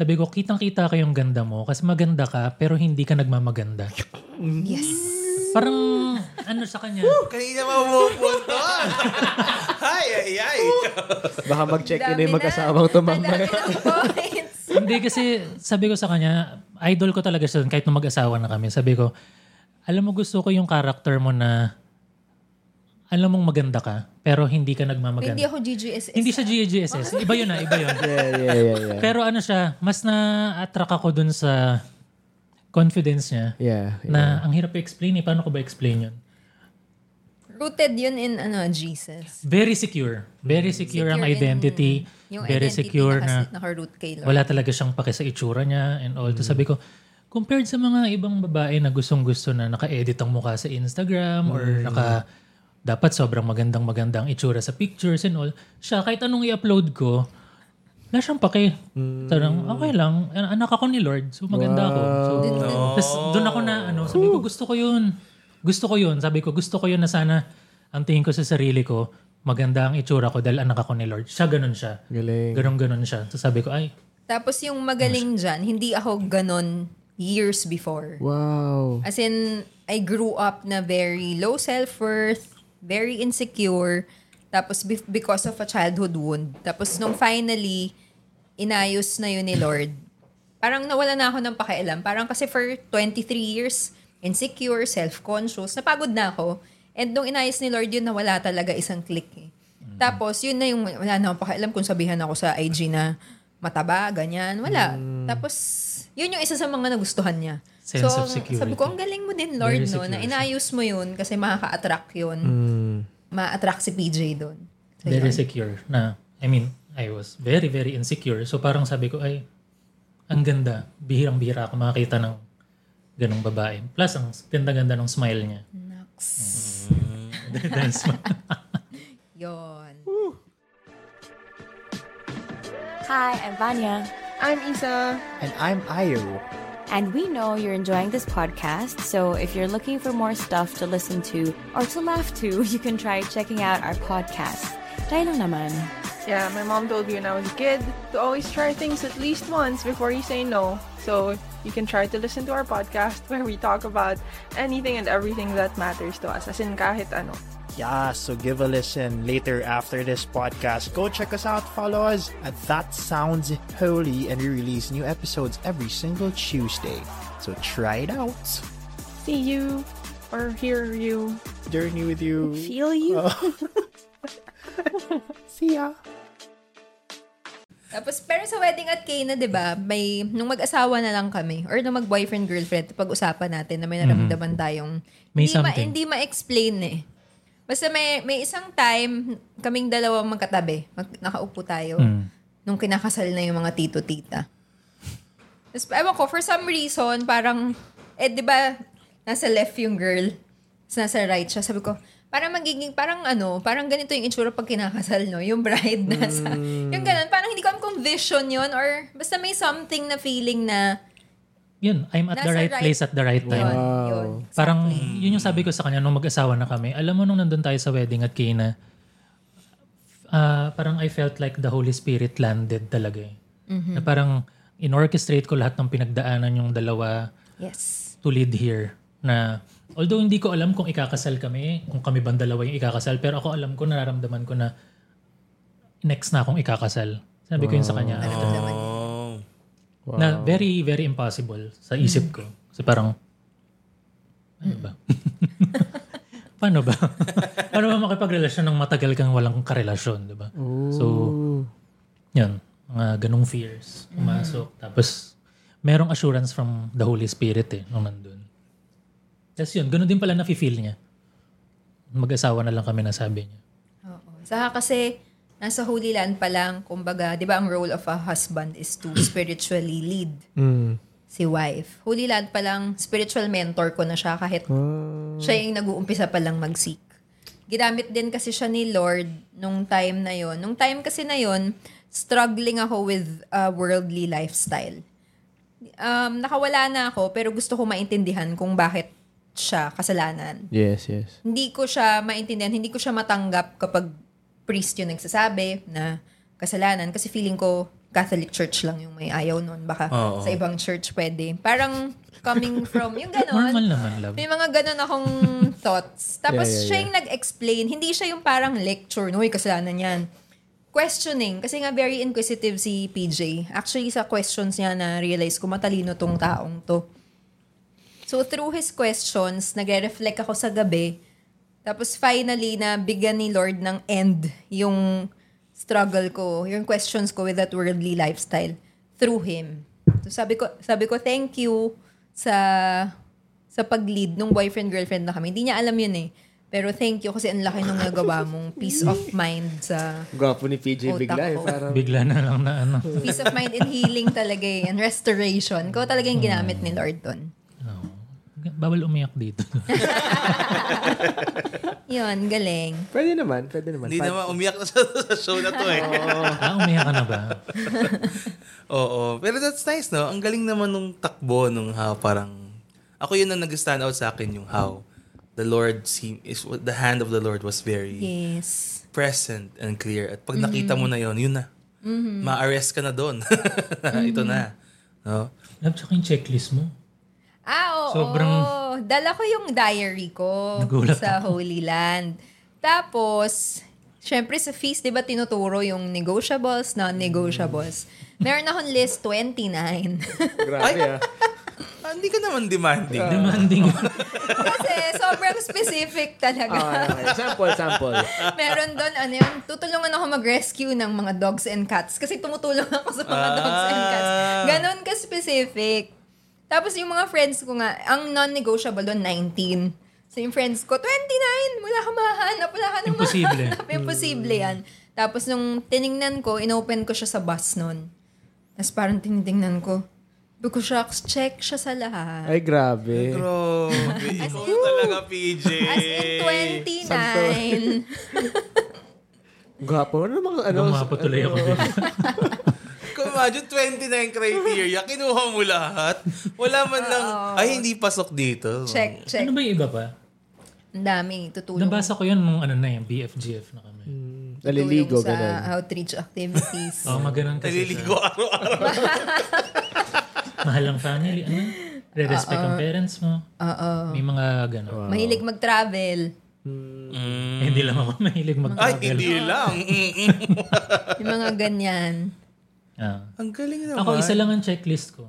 sabi ko, kitang-kita ka yung ganda mo kasi maganda ka pero hindi ka nagmamaganda. yes. Parang, ano sa kanya, Kanina mapupunto. Ay, ay, ay. Baka mag-check in na yung magkasamang Ang tumambay. Hindi kasi sabi ko sa kanya, idol ko talaga siya kahit nung mag-asawa na kami. Sabi ko, alam mo gusto ko yung character mo na alam mong maganda ka, pero hindi ka nagmamaganda. Hindi ako GGSS. Hindi siya GGSS. Iba yun na, iba yun. Yeah, yeah, yeah, yeah. Pero ano siya, mas na-attract ako dun sa confidence niya yeah, yeah. na ang hirap i-explain eh. Paano ko ba explain yun? Rooted yun in ano Jesus. Very secure. Very secure, ang in- identity. yung very identity secure na, na naka-root kay Lord. wala talaga siyang pake sa itsura niya and all. To sabi ko, compared sa mga ibang babae na gustong-gusto na naka-edit ang mukha sa Instagram or naka dapat sobrang magandang magandang itsura sa pictures and all. Siya, kahit anong i-upload ko, wala siyang pake. Tarang, okay lang. An- Anak ako ni Lord. So maganda ako. So, tas doon ako na, ano, sabi ko, gusto ko yun. Gusto ko yun. Sabi ko, gusto ko yun na sana ang tingin ko sa sarili ko, maganda ang itsura ko dahil anak ako ni Lord. Siya, ganun siya. Galing. Ganon-ganon siya. So sabi ko, ay, Tapos yung magaling dyan, hindi ako ganon years before. Wow. As in, I grew up na very low self-worth, very insecure, tapos be- because of a childhood wound. Tapos nung finally, inayos na yun ni Lord, parang nawala na ako ng pakialam. Parang kasi for 23 years, insecure, self-conscious, napagod na ako. And nung inayos ni Lord yun, nawala talaga isang click eh. Tapos, yun na yung, wala na akong pakialam kung sabihan ako sa IG na mataba, ganyan. Wala. Tapos, yun yung isa sa mga nagustuhan niya. Sense so, of security. sabi ko, ang galing mo din, Lord, no? Na inayos mo yun kasi makaka-attract yun. Mm. Ma-attract si PJ doon. So, very yun. secure na I mean I was very very insecure so parang sabi ko ay ang ganda bihirang-bihira ako makakita ng ganong babae plus ang ganda-ganda ng smile niya. Dahil smile. Yun. Hi, I'm Vanya, I'm Isa. And I'm Ayo. And we know you're enjoying this podcast. So if you're looking for more stuff to listen to or to laugh to, you can try checking out our podcast. Lang naman. Yeah, my mom told me when I was a kid to always try things at least once before you say no. So you can try to listen to our podcast where we talk about anything and everything that matters to us. As in kahit ano. Yeah, so give a listen later after this podcast. Go check us out, follow us at That Sounds Holy, and we release new episodes every single Tuesday. So try it out. See you or hear you. Journey with you. Feel you? See ya. Tapos, pero sa wedding at Cana, di ba, may, nung mag-asawa na lang kami, or nung mag-boyfriend-girlfriend, pag-usapan natin na may naramdaman tayong, Mm-hmm. May hindi, ma, something. hindi ma-explain eh. Basta may, may isang time, kaming dalawang magkatabi, mag, nakaupo tayo, Mm. nung kinakasal na yung mga tito-tita. Tapos, ewan ko, for some reason, parang, eh, di ba, nasa left yung girl, tapos nasa right siya. Sabi ko, parang magiging, parang ano, parang ganito yung itsura pag kinakasal, no? Yung bride nasa, yung ganun. Parang hindi ko alam kung vision yun or basta may something na feeling na, yun I'm at the Nasa right, right- place at the right yun, time yun. parang yun yung sabi ko sa kanya nung mag-asawa na kami alam mo nung nandun tayo sa wedding at Kina ah, parang I felt like the Holy Spirit landed talaga eh. Mm-hmm. na parang in-orchestrate ko lahat ng pinagdaanan yung dalawa Yes. to lead here na although hindi ko alam kung ikakasal kami, kung kami bang dalawa yung ikakasal, pero ako alam ko, nararamdaman ko na next na akong ikakasal. Sabi ko yun sa kanya. after. Oh. Na very, very impossible sa isip ko. Kasi parang, ano ba? Paano ba? Paano ba makipagrelasyon ng matagal kang walang karelasyon, di ba? So, yun. Mga ganong fears. Pumasok. Tapos, merong assurance from the Holy Spirit eh, nung nandun. Tapos yun, ganun din pala na-feel niya. Mag-asawa na lang kami nasabi niya. Oo. Saka kasi, nasa Holy Land pa lang, kumbaga, di ba ang role of a husband is to spiritually lead Mm. si wife. Holy Land pa lang, spiritual mentor ko na siya kahit siya yung nag-uumpisa pa lang mag-seek. Ginamit din kasi siya ni Lord nung time na yon. Nung time kasi na yon, struggling ako with a worldly lifestyle. Um, nakawala na ako pero gusto ko maintindihan kung bakit siya kasalanan Yes, yes. hindi ko siya maintindihan, hindi ko siya matanggap kapag priest yung nagsasabi na kasalanan kasi feeling ko Catholic Church lang yung may ayaw nun. Baka Oo. sa ibang church pwede. Parang coming from, yung Normal ganon. naman, love. May mga ganon akong thoughts. Tapos Yeah, yeah, siya yung nag-explain. Hindi siya yung parang lecture. Uy, kasalanan yan. Questioning. Kasi nga very inquisitive si PJ. Actually, sa questions niya na realize ko matalino tong taong to. So through his questions, nagre-reflect ako sa gabi Tapos finally, na bigyan ni Lord ng end yung struggle ko, yung questions ko with that worldly lifestyle through Him. So sabi ko, sabi ko, thank you sa sa pag-lead nung boyfriend-girlfriend na kami. Hindi niya alam yun eh. Pero thank you kasi ang laki nung nagawa mong peace of mind sa Gwapo ni PJ bigla eh. Parang, Bigla na lang na ano. peace of mind and healing talaga eh, and restoration. Ko talaga yung ginamit ni Lord doon. Oo. Bawal umiyak dito. Yun, galing. pwede naman, pwede naman. Hindi naman umiyak na sa, sa show na to eh. ah, umiyak ka na ba? Oo. Pero that's nice, no? Ang galing naman nung takbo, nung how parang... Ako yun ang nag-stand out sa akin, yung how the Lord seem is the hand of the Lord was very Yes. present and clear. At pag nakita mo na yun, yun na. Ma-arrest ka na doon. Ito na. No? Love, tsaka yung checklist mo. Ah, oo. Sobrang- Dala ko yung diary ko Nagulat sa Holy Land. Tapos, syempre sa feast, di ba tinuturo yung negotiables, non-negotiables. Meron akong list 29. Grabe ah. Ah, hindi ka naman demanding. Demanding. Kasi sobrang specific talaga. Ah, okay. Sample, sample. Meron doon, ano yun, tutulungan ako mag-rescue ng mga dogs and cats. Kasi tumutulong ako sa mga dogs and cats. Ganon ka-specific. Tapos yung mga friends ko nga, ang non-negotiable doon, 19. So yung friends ko, 29! Wala ka mahanap, wala ka nang Imposible. mahanap. Imposible yan. Tapos nung tiningnan ko, inopen ko siya sa bus noon. Tapos parang tinitingnan ko, Because shucks, check siya sa lahat. Ay, grabe. Grabe. Ikaw talaga, PJ. As in 29. Gwapo. Ano mga ano? Gumapo tuloy ako imagine 29 criteria, kinuha mo lahat. Wala man lang, ay hindi pasok dito. check, check. Ano ba yung iba pa? Ang dami, tutulong. Nabasa ko yun nung ano na yung BFGF na kami. Naliligo, tulong sa ganun. outreach activities. Oo, oh, maganon kasi Naliligo sa araw-araw. mahal ang family. Ano? Re-respect ang parents mo. Oo. May mga gano'n. Mahilig mag-travel. Eh, hindi lang ako mahilig Ay, mag-travel. hindi lang. Yung mga ganyan. Ah. Ang galing naman. Ako, isa lang ang checklist ko.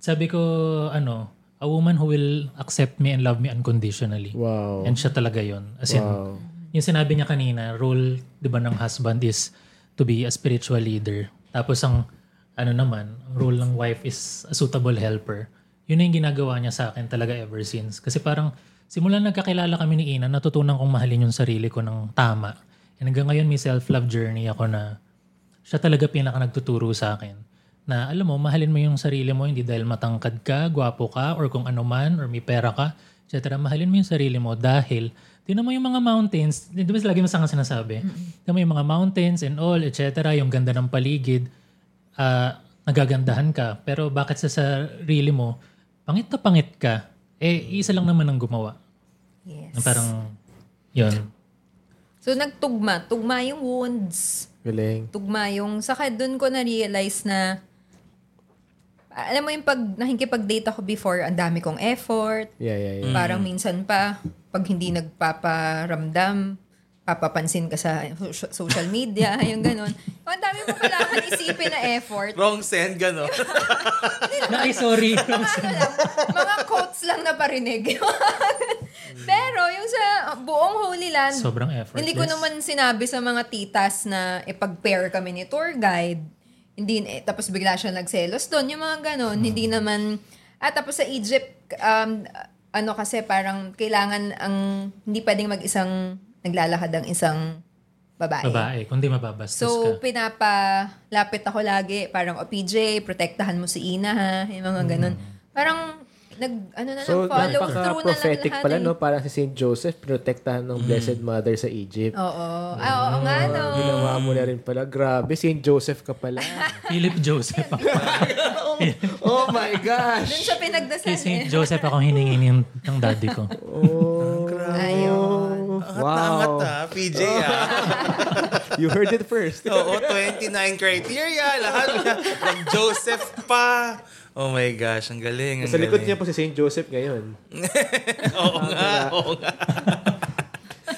Sabi ko, ano, a woman who will accept me and love me unconditionally. Wow. And siya talaga yon As in, Wow. yung sinabi niya kanina, role, di ba, ng husband is to be a spiritual leader. Tapos ang, ano naman, ang role ng wife is a suitable helper. Yun na yung ginagawa niya sa akin talaga ever since. Kasi parang, simula nagkakilala kami ni Ina, natutunan kong mahalin yung sarili ko ng tama. And hanggang ngayon may self-love journey ako na siya talaga pinaka nagtuturo sa akin. Na alam mo, mahalin mo yung sarili mo hindi dahil matangkad ka, gwapo ka, or kung ano man, or may pera ka, etc. Mahalin mo yung sarili mo dahil Tingnan mo yung mga mountains, di ba lagi masang sinasabi? Tingnan mo yung mga mountains and all, etc. Yung ganda ng paligid, ah, nagagandahan ka. Pero bakit sa sarili mo, pangit na pangit ka, eh, isa lang naman ang gumawa. Yes. Na parang, yun. So, nagtugma. Tugma yung wounds. Galing. Tugma yung... Saka doon ko na-realize na alam mo yung pag nakikipag-date ako before, ang dami kong effort. Yeah, yeah, yeah. Parang minsan pa, pag hindi nagpaparamdam, papapansin ka sa so- social media, yung ganun. Ang dami mo kailangan isipin na effort. Wrong send, gano'n. Na, ay, sorry. ano lang, mga quotes lang na parinig. Pero yung sa buong Holy Land, Sobrang effortless. hindi ko naman sinabi sa mga titas na ipag-pair kami ni tour guide. Hindi, eh, tapos bigla siya nagselos doon. Yung mga ganon, hindi naman... At tapos sa Egypt, um, ano kasi parang kailangan ang... Hindi pwedeng mag-isang naglalakad ang isang babae. Babae, kundi mababastos So, ka. pinapalapit ako lagi. Parang, o PJ, protektahan mo si Ina ha. Yung mga ganun. Parang, nag, ano na lang, So, follow through na lang lahat. pala, eh. no? Parang si St. Joseph, protektahan ng Blessed Mother sa Egypt. Oo. Ah, oo nga, no. Ginawa mo na rin pala. Grabe, St. Joseph ka pala. Philip Joseph ako. oh my gosh! Doon siya pinagdasal Kay eh. St. Joseph ako hiningi ng, ng daddy ko. Oh, Ayun. Angat na angat wow. ha, PJ ha. You heard it first. Oo, 29 criteria. Lahat na. From Joseph pa. Oh my gosh, ang galing. Ang Sa likod galing. niya po si St. Joseph ngayon. Oo nga, oo nga.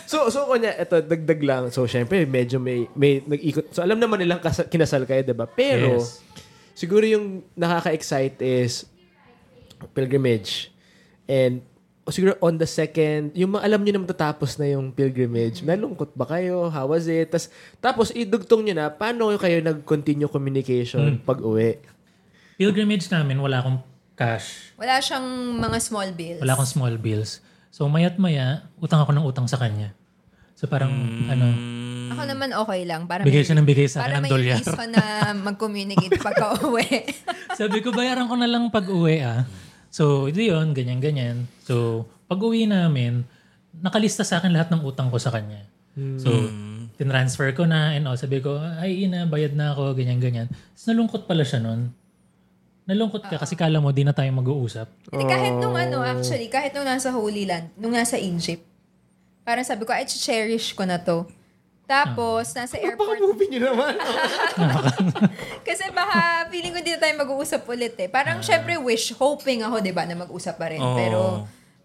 So, so kunya, ito, dagdag lang. So, syempre, medyo may, may nag-ikot. So, alam naman nilang kas- kinasal kayo, di ba? Pero, Yes. siguro yung nakaka-excite is pilgrimage. And o siguro on the second, yung alam nyo na matatapos na yung pilgrimage, nalungkot ba kayo? How was it? Tas, tapos idugtong nyo na, paano kayo nag-continue communication pag uwi? Pilgrimage namin, wala akong cash. Wala siyang mga small bills. Wala akong small bills. So mayat maya, utang ako ng utang sa kanya. So parang ano, Ako naman okay lang. Para bigay may, siya ng bigay sa para akin ng may dolyar. reason na mag-communicate pagka uwi. Sabi ko, bayaran ko na lang pag uwi ah. So, ito yun, ganyan-ganyan. So, pag uwi namin, nakalista sa akin lahat ng utang ko sa kanya. So, tinransfer ko na and all. Sabi ko, ay ina, bayad na ako, ganyan-ganyan. Tapos nalungkot pala siya nun. Nalungkot ka kasi kala mo di na tayo mag-uusap. Hindi, kahit nung ano, actually, kahit nung nasa Holy Land, nung nasa Egypt, parang sabi ko, ay, cherish ko na to. Tapos, nasa airport. movie nyo naman. Kasi baka feeling ko hindi na tayo mag-uusap ulit eh. Parang syempre wish, hoping ako, di ba, na mag-usap pa rin. Oo. Pero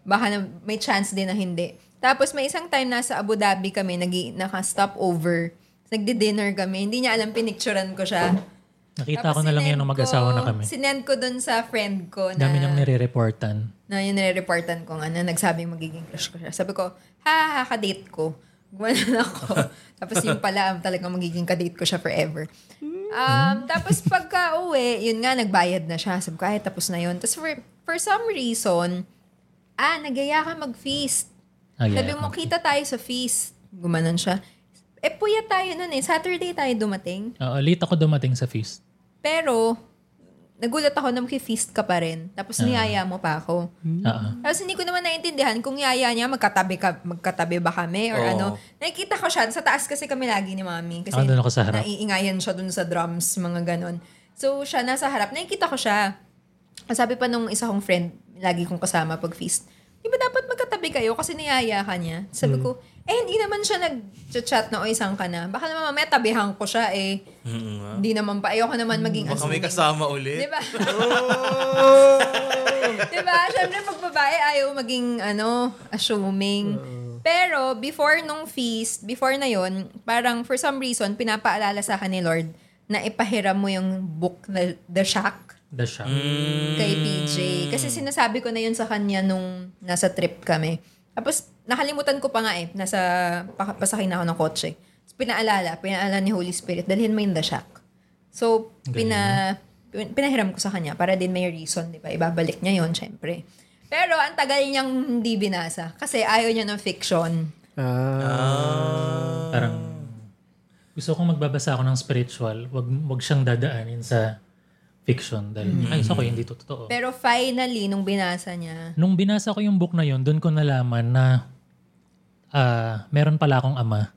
baka na, may chance din na hindi. Tapos may isang time nasa Abu Dhabi kami, nag naka-stop over. Nagdi-dinner kami. Hindi niya alam, pinicturean ko siya. Nakita Tapos ko na lang yun nung mag-asawa ko- na kami. Sinend ko dun sa friend ko na, Dami niyang nire-reportan. na yung nire-reportan ko nga na nagsabing magiging crush ko siya. Sabi ko, ha, ha, kadate ko. Gumanon ako. tapos yung pala, talagang magiging kadate ko siya forever. Um, tapos pagka uwi, yun nga, nagbayad na siya. Sabi ko, ay, tapos na yun. Tapos for, for some reason, ah, nagaya ka mag-feast. Ah, yeah. Sabi mo, kita tayo sa feast. Gumanon siya. Eh, puya tayo nun eh. Saturday tayo dumating. Oo, late ako dumating sa feast. Pero, nagulat ako na feast ka pa rin. Tapos niyaya mo pa ako. Oo. Tapos hindi ko naman naintindihan kung yaya niya, magkatabi, ka, magkatabi ba kami or Oo. ano. Nakikita ko siya, sa taas kasi kami lagi ni mami. Kasi doon ako sa harap. naiingayan siya dun sa drums, mga ganon. So siya nasa harap, nakikita ko siya. Sabi pa nung isa kong friend, lagi kong kasama pag feast, di ba dapat magkatabi kayo kasi niyaya ka niya? Sabi Hmm. ko, eh hindi naman siya nag-chat na o isang ka na. Baka naman mamaya tabihan ko siya eh. Hindi naman pa. Ayoko naman maging Baka may assuming. kasama ulit. Di ba? di ba? Siyempre, pag babae, ayaw maging, ano, assuming. Pero, before nung feast, before na yon parang for some reason, pinapaalala sa akin ni Lord na ipahiram mo yung book na The Shack The shop. kay PJ. Kasi sinasabi ko na yun sa kanya nung nasa trip kami. Tapos, nakalimutan ko pa nga eh. Nasa, pa- pasakay na ako ng kotse. Tapos, pinaalala, pinaalala ni Holy Spirit, dalhin mo yung The Shack. So, pina, pin- pinahiram ko sa kanya para din may reason, di ba? Ibabalik niya yon syempre. Pero, ang tagal niyang hindi binasa. Kasi ayaw niya ng fiction. Ah. Parang gusto kong magbabasa ako ng spiritual, wag wag siyang dadaanin sa fiction dahil ay so ko hindi to totoo. Pero finally, nung binasa niya, Nung binasa ko yung book na yun, doon ko nalaman na ah meron pala akong ama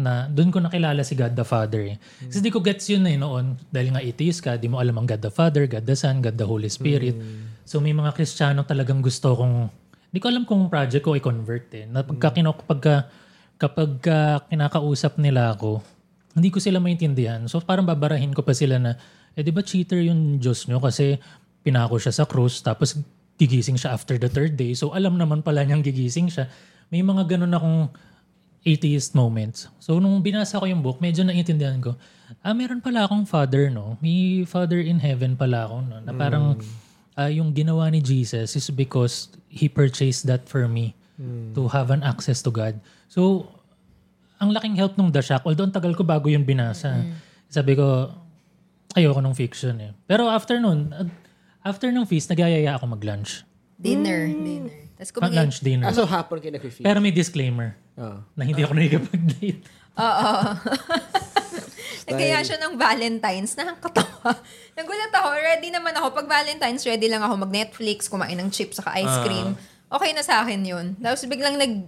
na doon ko nakilala si God the Father. Eh. Kasi di ko gets yun eh noon. Dahil nga atheist ka, di mo alam ang God the Father, God the Son, God the Holy Spirit. So may mga Kristiyano talagang gusto kong, di ko alam kung project ko i-convert eh. Na pagka, kino, pagka, kapag ah, kinakausap nila ako, hindi ko sila maintindihan. So parang babarahin ko pa sila na, eh di ba cheater yung Diyos nyo kasi pinako siya sa krus tapos gigising siya after the third day. So alam naman pala niyang gigising siya. May mga ganun akong atheist moments. So nung binasa ko yung book, medyo naiintindihan ko, ah meron pala akong father no. May father in heaven pala ako no. Na parang ah, yung ginawa ni Jesus is because he purchased that for me to have an access to God. So ang laking help nung The Shack, although ang tagal ko bago yun binasa. Sabi ko, ayoko nung fiction eh. Pero after nun, after nung feast, nagyayaya ako mag-lunch. dinner, dinner. Tapos kung Mag-lunch dinner. Ah, so hapon kayo nag-feel. Pero may disclaimer Oh. na hindi ako nakikipag-date. Oo. Nagkaya siya ng Valentine's. Nakakatawa. Nagulat ako. Ready naman ako. Pag Valentine's, ready lang ako mag-Netflix, kumain ng chips, saka ice cream. Okay na sa akin yun. Tapos biglang nag...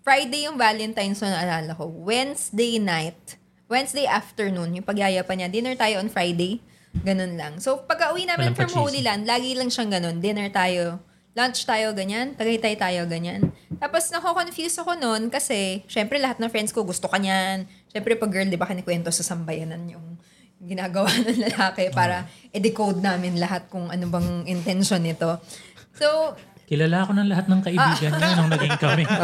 Friday yung Valentine's na naalala ko. Wednesday night. Wednesday afternoon. Yung pagyaya pa niya. Dinner tayo on Friday. Ganun lang. So, pag uwi namin Walang from. Holy Land, lagi lang siyang ganun. Dinner tayo. Lunch tayo, ganyan. Tagaytay tayo, ganyan. Tapos, nako-confuse ako noon kasi, syempre, lahat ng friends ko gusto ka niyan. Syempre, pag girl, di ba, kinikwento sa sambayanan yung ginagawa ng lalaki para i-decode namin lahat kung ano bang intention nito. So, Kilala ako ng lahat ng kaibigan niya nung naging kami.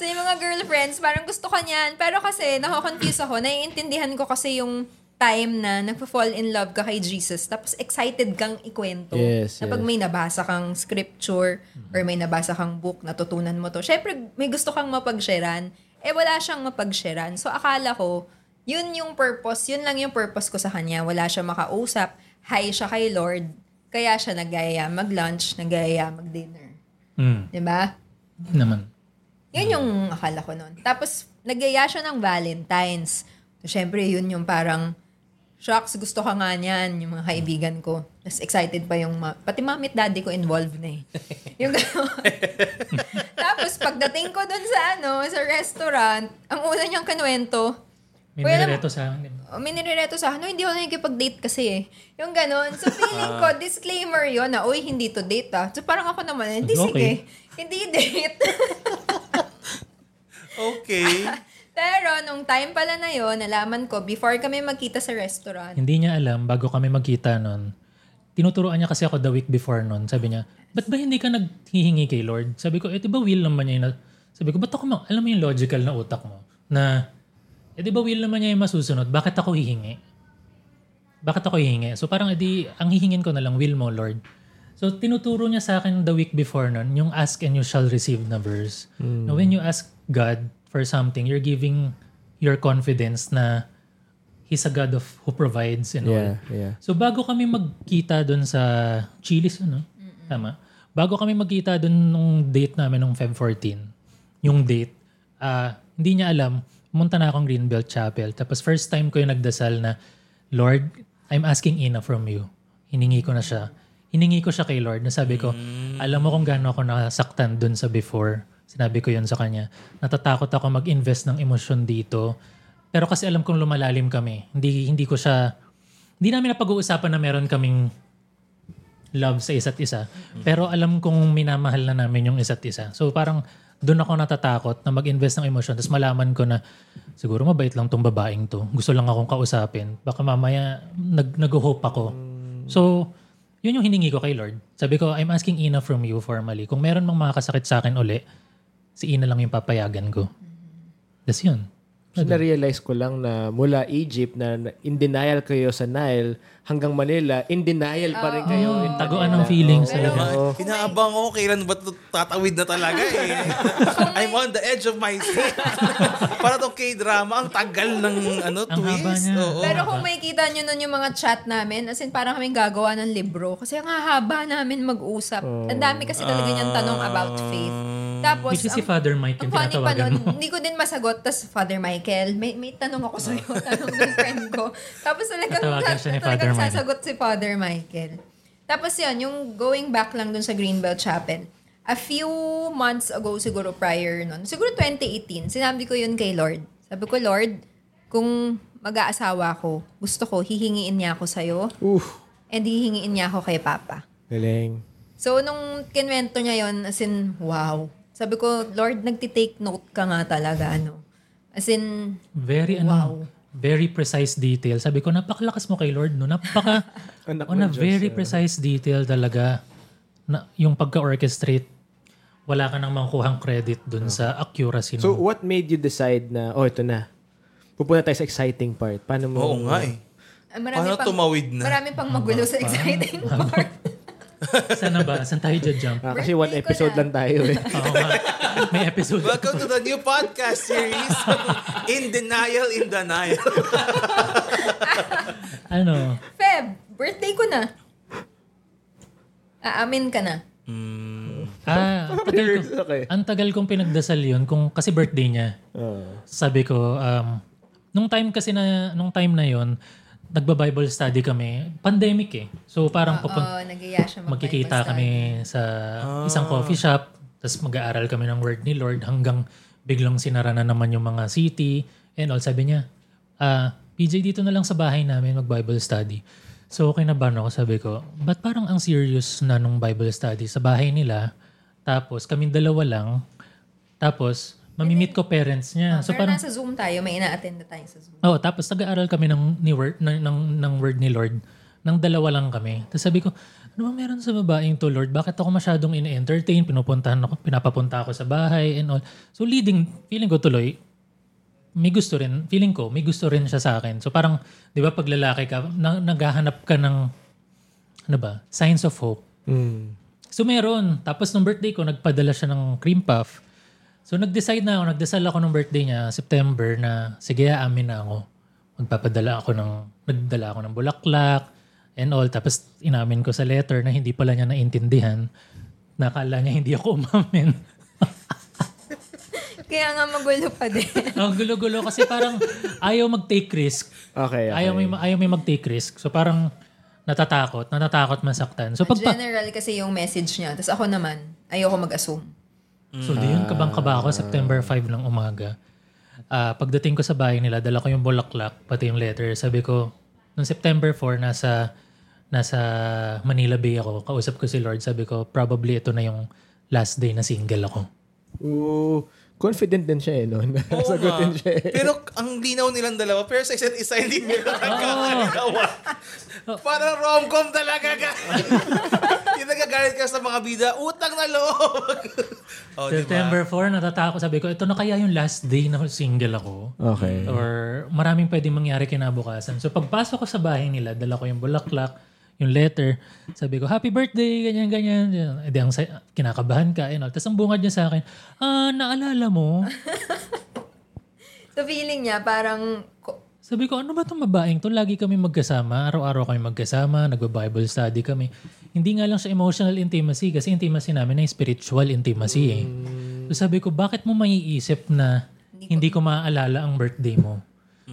So yung mga girlfriends, parang gusto ka niyan. Pero kasi, nako-confuse ako. Naiintindihan ko kasi yung time na nagpa-fall in love ka kay Jesus tapos excited kang ikwento. Yes, na pag yes. may nabasa kang scripture or may nabasa kang book, natutunan mo to. Syempre, may gusto kang mapag-sharean. Eh, wala siyang mapag-sharean. So, akala ko, yun yung purpose, yun lang yung purpose ko sa kanya. Wala siya makausap. Hi siya kay Lord. Kaya siya nagaya mag-lunch, nagaya mag-dinner. Mm, 'Di ba? naman. Yun yung akala ko noon. Tapos, nagaya siya ng Valentine's. So, syempre, yun yung parang, shocks, gusto ka nga niyan, yung mga kaibigan ko. Tapos excited pa yung, ma- pati mami at daddy ko involved na eh. yung. Tapos, pagdating ko dun sa, ano, sa restaurant, ang una niyang kanuwento, May Well, nireto sa akin. Oh, may nirereto sa akin, "No, hindi ako nakikipag-date kasi eh. Yung ganon. So, feeling ko, disclaimer yon na, uy, hindi to date ah. So, parang ako naman, hindi Okay. sige. Hindi date. Okay. Pero, nung time pala na yon nalaman ko, before kami magkita sa restaurant, Hindi niya alam, bago kami magkita nun, tinuturoan niya kasi ako the week before nun. Sabi niya, ba't ba hindi ka naghihingi kay Lord? Sabi ko, eh di ba will naman niya yung, na- sabi ko, ba't ako, ma- alam mo yung logical na utak mo? Na, eh di ba will naman niya yung masusunod? Bakit ako hihingi? Bakit ako hihingi? So parang edi, ang hihingin ko na lang, will mo, Lord. So tinuturo niya sa akin the week before nun, yung ask and you shall receive na verse. Na when you ask God for something, you're giving your confidence na He's a God of who provides and all. Yeah, yeah. So bago kami magkita doon sa Chili's, ano? Tama? Bago kami magkita doon nung date namin nung Feb 14, yung date, ah hindi niya alam, pumunta na akong Greenbelt Chapel. Tapos first time ko yung nagdasal na, Lord, I'm asking Ina from you. Hiningi ko na siya. Hiningi ko siya kay Lord na sabi ko, alam mo kung gaano ako nasaktan doon sa before. Sinabi ko yun sa kanya. Natatakot ako mag-invest ng emosyon dito. Pero kasi alam kong lumalalim kami. Hindi hindi ko siya hindi namin napag-uusapan na meron kaming love sa isa't isa. Pero alam kong minamahal na namin yung isa't isa. So parang doon ako natatakot na mag-invest ng emosyon. Tapos malaman ko na siguro mabait lang tong babaeng to. Gusto lang akong kausapin. Baka mamaya nag nag-hope ako. So yun yung hiningi ko kay Lord. Sabi ko, I'm asking Ina from you formally. Kung meron mang makakasakit sa akin uli, si Ina lang yung papayagan ko. Tapos yun. So, na-realize ko lang na mula Egypt na na- in denial kayo sa Nile hanggang Manila, in denial pa rin kayo. in Taguan ng feelings Pero- talaga. Oo. Inaabang ko kailan ba tatawid na talaga eh. I'm on the edge of my seat. Para tong K-drama, ang tagal ng ano, Ang haba twist. niya. Oo. Pero kung may kita nyo nun yung mga chat namin, as in parang kaming gagawa ng libro. Kasi ang haba namin mag-usap. Ang dami kasi talaga niyang tanong about faith. Tapos, Which is si ang- Father Mike ang yung funny pa tinatawagan nun, mo. hindi ko din masagot. Tapos, Father Michael, may, may tanong ako sa'yo. tanong ng friend ko. Tapos talagang, Tatawagan siya ni talagang Father Michael. sasagot si Father Michael. Tapos yun, yung going back lang dun sa Greenbelt Chapel. A few months ago siguro prior nun, siguro 2018, sinabi ko yun kay Lord. Sabi ko, Lord, kung mag-aasawa ko, gusto ko, hihingiin niya ako sa'yo, Oof, and hihingiin niya ako kay Papa. galing. So, nung kinwento niya yon as in, wow. Sabi ko, Lord, nagtitake note ka nga talaga, ano. As in, Very ano, Wow. Very precise detail. Sabi ko, napakalakas mo kay Lord, no? Napaka, Anak on a Diyos, very ah. precise detail talaga. Na, yung pagka-orchestrate, wala ka nang makukuhang credit dun sa accuracy. So, nung- what made you decide na, oh, ito na. Pupunta tayo sa exciting part. Paano mo? Oo nga eh. marami Paano pang, tumawid na? Marami pang magulo sa exciting part. Saan na ba? Saan tayo jump? Ah, kasi one episode lang tayo eh. Oo nga. May episode. Welcome to the new podcast series, In Denial, In Denial. ano? Feb, birthday ko na. Aamin ka na. Ah, ang tagal, ko, Okay. ang tagal kong pinagdasal yun kung kasi birthday niya. Ah. Sabi ko, um, nung time kasi na, nung time na yon nagba-Bible study kami. Pandemic eh. So parang Oo, papag- mag magkikita kami sa isang coffee shop, tapos mag-aaral kami ng word ni Lord hanggang biglang sinara na naman yung mga city and all. Sabi niya, ah, PJ dito na lang sa bahay namin mag-Bible study. So okay na ba no? Sabi ko, ba't parang ang serious na nung Bible study sa bahay nila? Tapos kaming dalawa lang. Tapos mamimit ko parents niya. So Pero parang nasa Zoom tayo, may ina-attend na tayo sa Zoom. Oo, tapos nag-aaral kami ng, ni word, ng, ng, ng word ni Lord. Nang dalawa lang kami. Tapos sabi ko, ano ba meron sa babaeng to, Lord? Bakit ako masyadong in-entertain? Pinupuntahan ako, pinapapunta ako sa bahay and all. So leading, feeling ko tuloy, may gusto rin, feeling ko, may gusto rin siya sa akin. So parang, di ba pag lalaki ka, na, naghahanap ka ng, ano ba, signs of hope. Mm. So meron. Tapos nung birthday ko, nagpadala siya ng cream puff. So nag-decide na ako, nagdasal ako nung birthday niya, September, na sige, amin na ako. Magpapadala ako ng, nagdala ako ng bulaklak and all. Tapos inamin ko sa letter na hindi pala niya naintindihan. Nakala niya hindi ako umamin. Kaya nga magulo pa din. Ang gulo-gulo kasi parang ayaw mag-take risk. Okay, okay. Ayaw may, ayaw may mag-take risk. So parang natatakot, natatakot masaktan. So pag pa, General kasi yung message niya. Tapos ako naman, ayoko mag-assume. So, di yun, kabang-kaba ako, September 5 ng umaga. Ah, pagdating ko sa bahay nila, dala ko yung bulaklak, pati yung letter. Sabi ko, noong September 4, nasa, nasa Manila Bay ako. Kausap ko si Lord. Sabi ko, probably ito na yung last day na single ako. Ooh, confident din siya eh, no? Oo Sagutin nga. siya eh. Pero ang linaw nilang dalawa, pero sa isa't isa hindi nila nagkakalinawa. Parang rom-com talaga ka. Nagagalit ka sa mga bida, utang na loob. oh? September 4, natatakot. Sabi ko, ito na kaya yung last day na single ako. Okay. Or maraming pwedeng mangyari kinabukasan. So pagpasok ko sa bahay nila, dala ko yung bulaklak, yung letter. Sabi ko, happy birthday, ganyan, ganyan. E di ang kinakabahan ka. And all. Tapos ang bungad niya sa akin, ah, naalala mo? So feeling niya parang, Sabi ko, ano ba itong babaeng to? Lagi kami magkasama. Araw-araw kami magkasama. Nagba-Bible study kami. Hindi nga lang siya emotional intimacy kasi intimacy namin ay spiritual intimacy eh. So sabi ko, bakit mo maiisip na hindi ko maaalala ang birthday mo?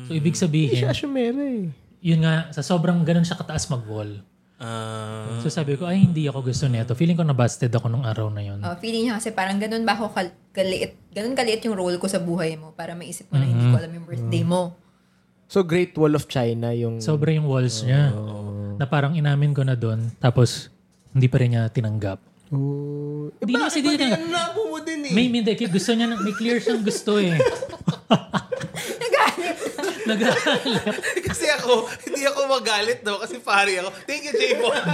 So ibig Siya sabihin, asumera eh. yun nga, sa sobrang ganun siya kataas mag-wall. Ah, So sabi ko, ay hindi ako gusto nito. Feeling ko nabusted ako nung araw na yun. uh, feeling niya kasi parang ganun ba ako kal- kaliit, ganun kaliit yung role ko sa buhay mo para maisip mo na hindi ko alam yung birthday mo. So, Great Wall of China yung... Sobra yung walls niya. Na parang inamin ko na doon. Tapos, hindi pa rin niya tinanggap. Eh, Hindi niya kasi hindi niya tinanggap. Nabo mo din eh. May, may, hindi, gusto niya, na- may clear siyang gusto eh. Nagalit. kasi ako, hindi ako magalit no, kasi pari ako. Thank you, J. Paul.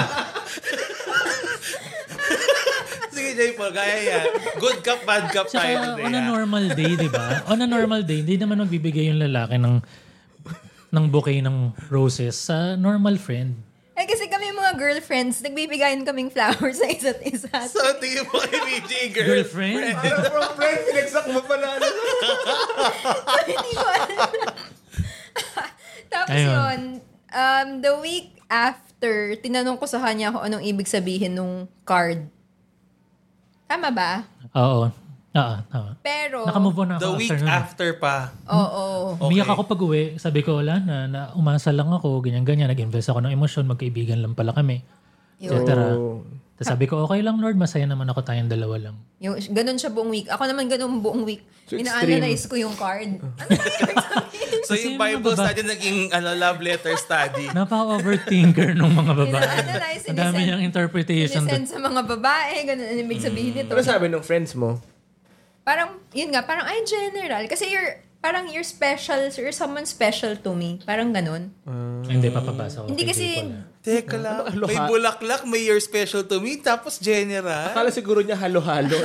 Sige, J. Paul, gaya yan. Good cup, bad cup tayo Tsaka today. on a normal day, di ba? On a normal day, hindi naman magbibigay yung lalaki ng ng bouquet ng roses sa normal friend. Eh kasi kami mga girlfriends, nagbibigayan kaming flowers sa isa't isa. So, tingin mo kay BJ, girl. Girlfriend? From friend, pinagsak mo pala. ano? Hindi ko alam. Tapos Ayun. yun, um, the week after, tinanong ko sa kanya kung anong ibig sabihin nung card. Tama ba? Oo. Oo, tama. Pero, Nakamove on na The ako week after nun. after pa. oo. Umiyak ako pag uwi. Sabi ko, wala na, na umasa lang ako, ganyan-ganyan. Nag-invest ako ng emosyon, magkaibigan lang pala kami. Et Yun. cetera. Tapos sabi ko, okay lang Lord, masaya naman ako tayong dalawa lang. Yung, ganun siya buong week. Ako naman ganun buong week. So, Ina-analyze ko yung card. Ano? So, yung Bible study naging ano, love letter study. Napaka-overthinker ng mga babae. Ina-analyze, Ang dami niyang interpretation. Sinisend sa mga babae, ganun ang ibig sabihin nito. Ano sabi ng friends mo? Parang, yun nga, parang ay general. Kasi you're, parang you're special, you're someone special to me. Parang ganun. Hindi, papapasa ko. Hindi kasi. Teka lang, Ano, may bulaklak, may you're special to me, tapos general. Akala siguro niya halo-halo.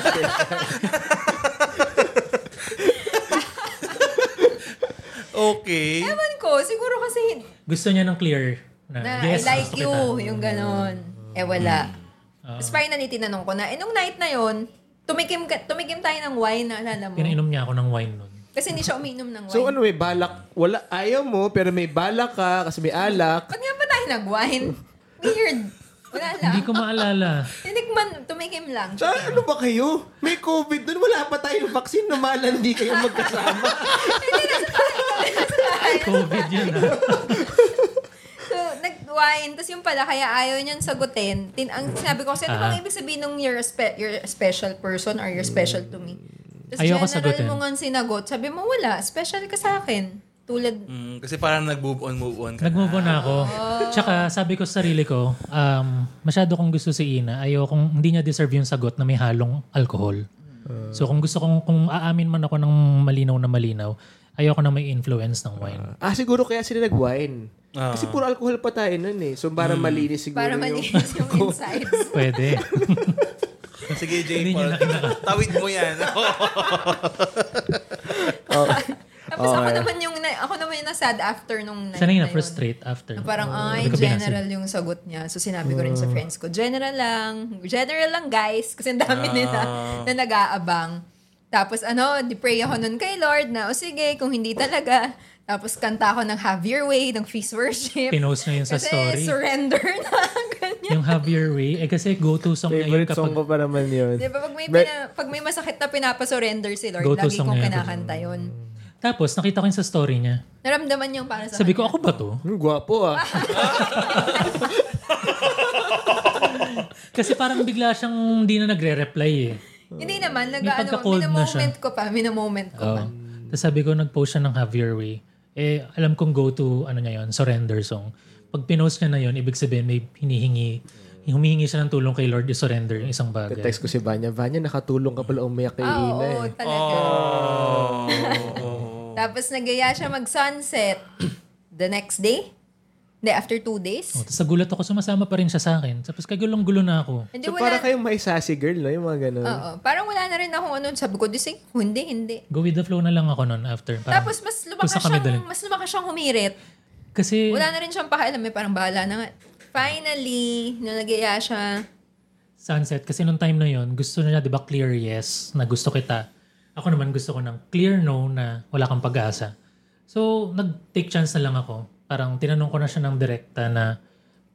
Okay. ewan ko, siguro kasi, Gusto niya ng clear na, na yes, I like you, kita. yung ganun. Eh, wala. Tapos finally, tinanong ko na, eh, nung night na yon tumikim, ka, tumikim tayo ng wine, naalala mo? Pinainom niya ako ng wine nun. Kasi hindi siya uminom ng wine. so ano, may balak. Wala, ayaw mo, pero may balak ka kasi may alak. Ba't nga ba tayo nag-wine? Weird. Wala lang. Hindi ko maalala. Tinikman, tumikim lang. Sa ano ba kayo? May COVID doon. Wala pa tayong vaccine. Numalan, hindi kayo magkasama. COVID yun ah. So, nag-wine. Tapos yung pala, kaya ayaw niyan sagutin. Tin ang sinabi ko kasi, ano Ah. bang ibig sabihin nung you're a, spe- you're a special person or you're special to me? Tapos Ayoko general sagutin. mo nga sinagot. Sabi mo, wala. Special ka sa akin. Tulad, Mm, kasi parang nag-move on, move on ka. Nag-move on na ako. Tsaka sabi ko sa sarili ko, um, masyado kong gusto si Ina. Ayaw kong, hindi niya deserve yung sagot na may halong alcohol. So kung gusto kong, kung aamin man ako ng malinaw na malinaw, ayaw ko na may influence ng wine. ah, siguro kaya sila nag-wine. Ah. Kasi puro alcohol pa tayo nun eh. So, para malinis siguro para yung... malinis yung insides. Pwede. Sige, J. Paul. Tawid mo yan. Oh. Tapos ako sad after nung night Siya na yung na yun. na-frustrate after. Na parang, ay, ko binasa. general yung sagot niya. So, sinabi ko rin sa friends ko, general lang. General lang, guys. Kasi ang dami nila na nag-aabang. Tapos, ano, di-pray ako nun kay Lord na, o sige, kung hindi talaga. Tapos, kanta ako ng Have Your Way, ng Feast Worship. Pinost na yun sa kasi story. surrender na. Ganyan. Yung Have Your Way, eh kasi go-to song niya yun Favorite song kapag ko pa naman yun. Di ba, pag may, But- pina- pag may masakit na pinapasurrender si Lord, Go-to lagi kong kinakanta yun. Tapos, nakita ko yun sa story niya. Naramdaman yung para sa Sabi ko, kanya. ako ba to? Hmm, gwapo ah. Kasi parang bigla siyang hindi na nagre-reply eh. Hindi naman, nag May ano, pagka-cold na siya. moment ko pa, moment ko pa. Oh. Tapos sabi ko, nag-post siya ng Have Your Way. Eh, alam kong go-to, ano niya yun, surrender song. Pag pinost niya na yun, ibig sabihin may hinihingi, humihingi siya ng tulong kay Lord i-surrender yung isang bagay. Text ko si Vanya, Vanya, nakatulong ka pala umiyak kay Ah, Ina oo, eh. talaga. Oh. Tapos nagaya siya mag-sunset the next day. Hindi, after two days. Oh, tapos sa gulat ako, sumasama pa rin siya sa akin. Tapos kagulong-gulo na ako. Hindi, So wala. para kayong may sassy girl, no? Yung mga ganun. Oo, parang wala na rin akong ano. Sabi ko, di sige, hindi, hindi. Go with the flow na lang ako nun after. Parang, Tapos mas lumakas siyang, mas lumakas siyang humirit. kasi, Wala na rin siyang pakialam. Eh, parang bahala na nga. Finally, nung nagaya siya, sunset, kasi nung time na yon gusto niya, di ba, clear yes, na gusto kita. Ako naman gusto ko ng clear no na wala kang pag-asa. So, nag-take chance na lang ako. Parang tinanong ko na siya ng direkta na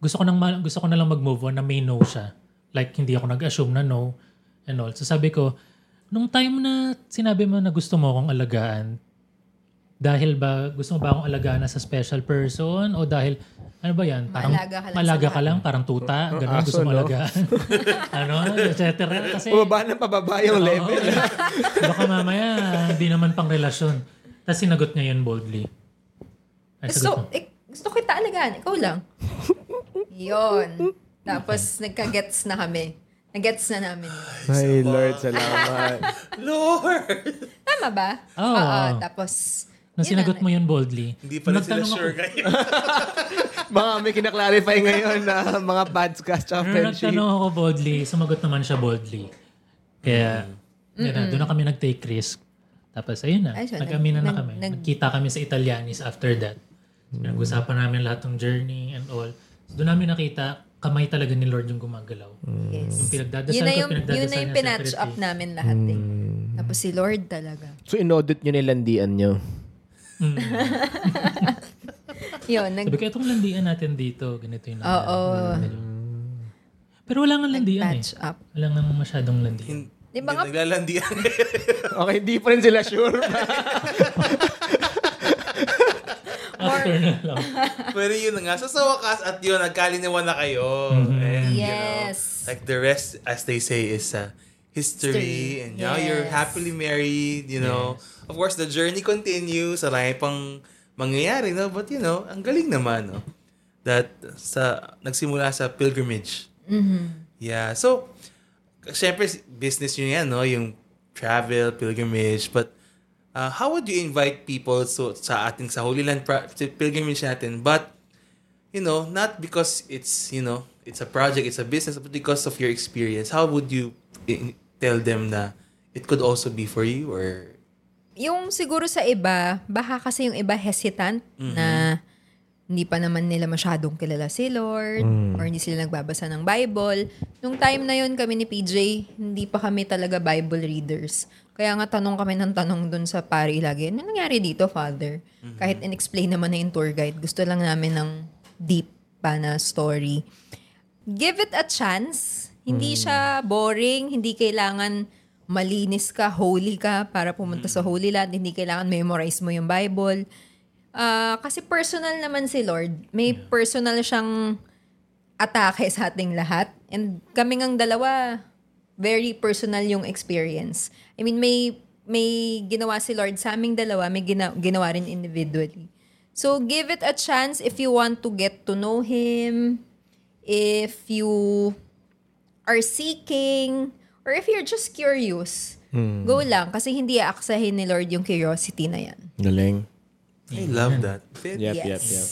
gusto ko, nang, ma- gusto ko na lang mag-move on na may no siya. Like, hindi ako nag-assume na no and all. So, sabi ko, nung time na sinabi mo na gusto mo akong alagaan, dahil ba, gusto mo ba akong alagaan na sa special person o dahil, ano ba yan? Parang, Maalaga ka lang malaga ka lang, parang tuta, ganun, aso, gusto mo no? alagaan. ano, et cetera. Kasi, Pababa ng pababa yung level. baka mamaya, hindi naman pang relasyon. Tapos sinagot niya yun boldly. Ay, gusto, mo. eh, gusto kita alagaan. Ikaw lang. Yun. Tapos nagka-gets na kami. Nag-gets na namin. yun. Ay, Lord, salamat. Lord! Tama ba? Oo. Tapos, Nung sinagot na. mo yun boldly, Hindi pa rin sila sure ako, kayo. mga may kinaklarify ngayon na mga podcast nung friendship. nagtanong ako boldly, sumagot naman siya boldly. Kaya, yun na, doon na kami nag-take risk. Tapos, ayun na. Ay, so, nag-aminan na nag- kami. nag- Nagkita kami sa Italianis after that. Pinag-usapan namin lahat ng journey and all. So, doon namin nakita, kamay talaga ni Lord yung gumagalaw. Yes. Yung pinagdadasal Yun na ko, yung, pinagdadasal yun na yung pinatch up namin lahat eh. Tapos si Lord talaga. So, inaudit nyo nilandian nyo. Yun, nag... Sabi ko, itong landian natin dito, ganito yung Oo. Pero wala nga landian eh. Patch up. Wala nga masyadong landian. Di ba nga, Naglalandian. Okay, hindi pa rin sila sure. After na lang. Pero yun nga. So sa wakas at yun, nagkalinawan na kayo. And, you know, Yes. like the rest, as they say, is uh, history. History. And now you're Yes. happily married, you know. Of course, the journey continues. Marami pang mangyayari, no? But, you know, ang galing naman, no? That sa nagsimula sa pilgrimage. Yeah. So, syempre, business yun yan, no? Yung travel, pilgrimage. But, uh, how would you invite people so, sa ating sa Holy Land pra- pilgrimage natin? But, you know, not because it's, you know, it's a project, it's a business, but because of your experience. How would you i- tell them na it could also be for you or yung siguro sa iba, baka kasi yung iba hesitant na hindi pa naman nila masyadong kilala si Lord or hindi sila nagbabasa ng Bible. Nung time na yun kami ni PJ, hindi pa kami talaga Bible readers. Kaya nga tanong kami ng tanong dun sa pari lagi, ano nangyari dito, Father? Kahit in-explain naman na yung tour guide, gusto lang namin ng deep pa na story. Give it a chance. Hindi siya boring, hindi kailangan malinis ka, holy ka para pumunta sa Holy Land. Hindi kailangan memorize mo yung Bible. Ah, kasi personal naman si Lord. May personal siyang atake sa ating lahat. And kami ngang dalawa, very personal yung experience. I mean, may may ginawa si Lord sa aming dalawa, may gina- ginawa rin individually. So, give it a chance if you want to get to know Him, if you are seeking, or if you're just curious. Go lang. Kasi hindi aaksahin ni Lord yung curiosity na yan. Galing. I love that. Yep, yes. yep, yep.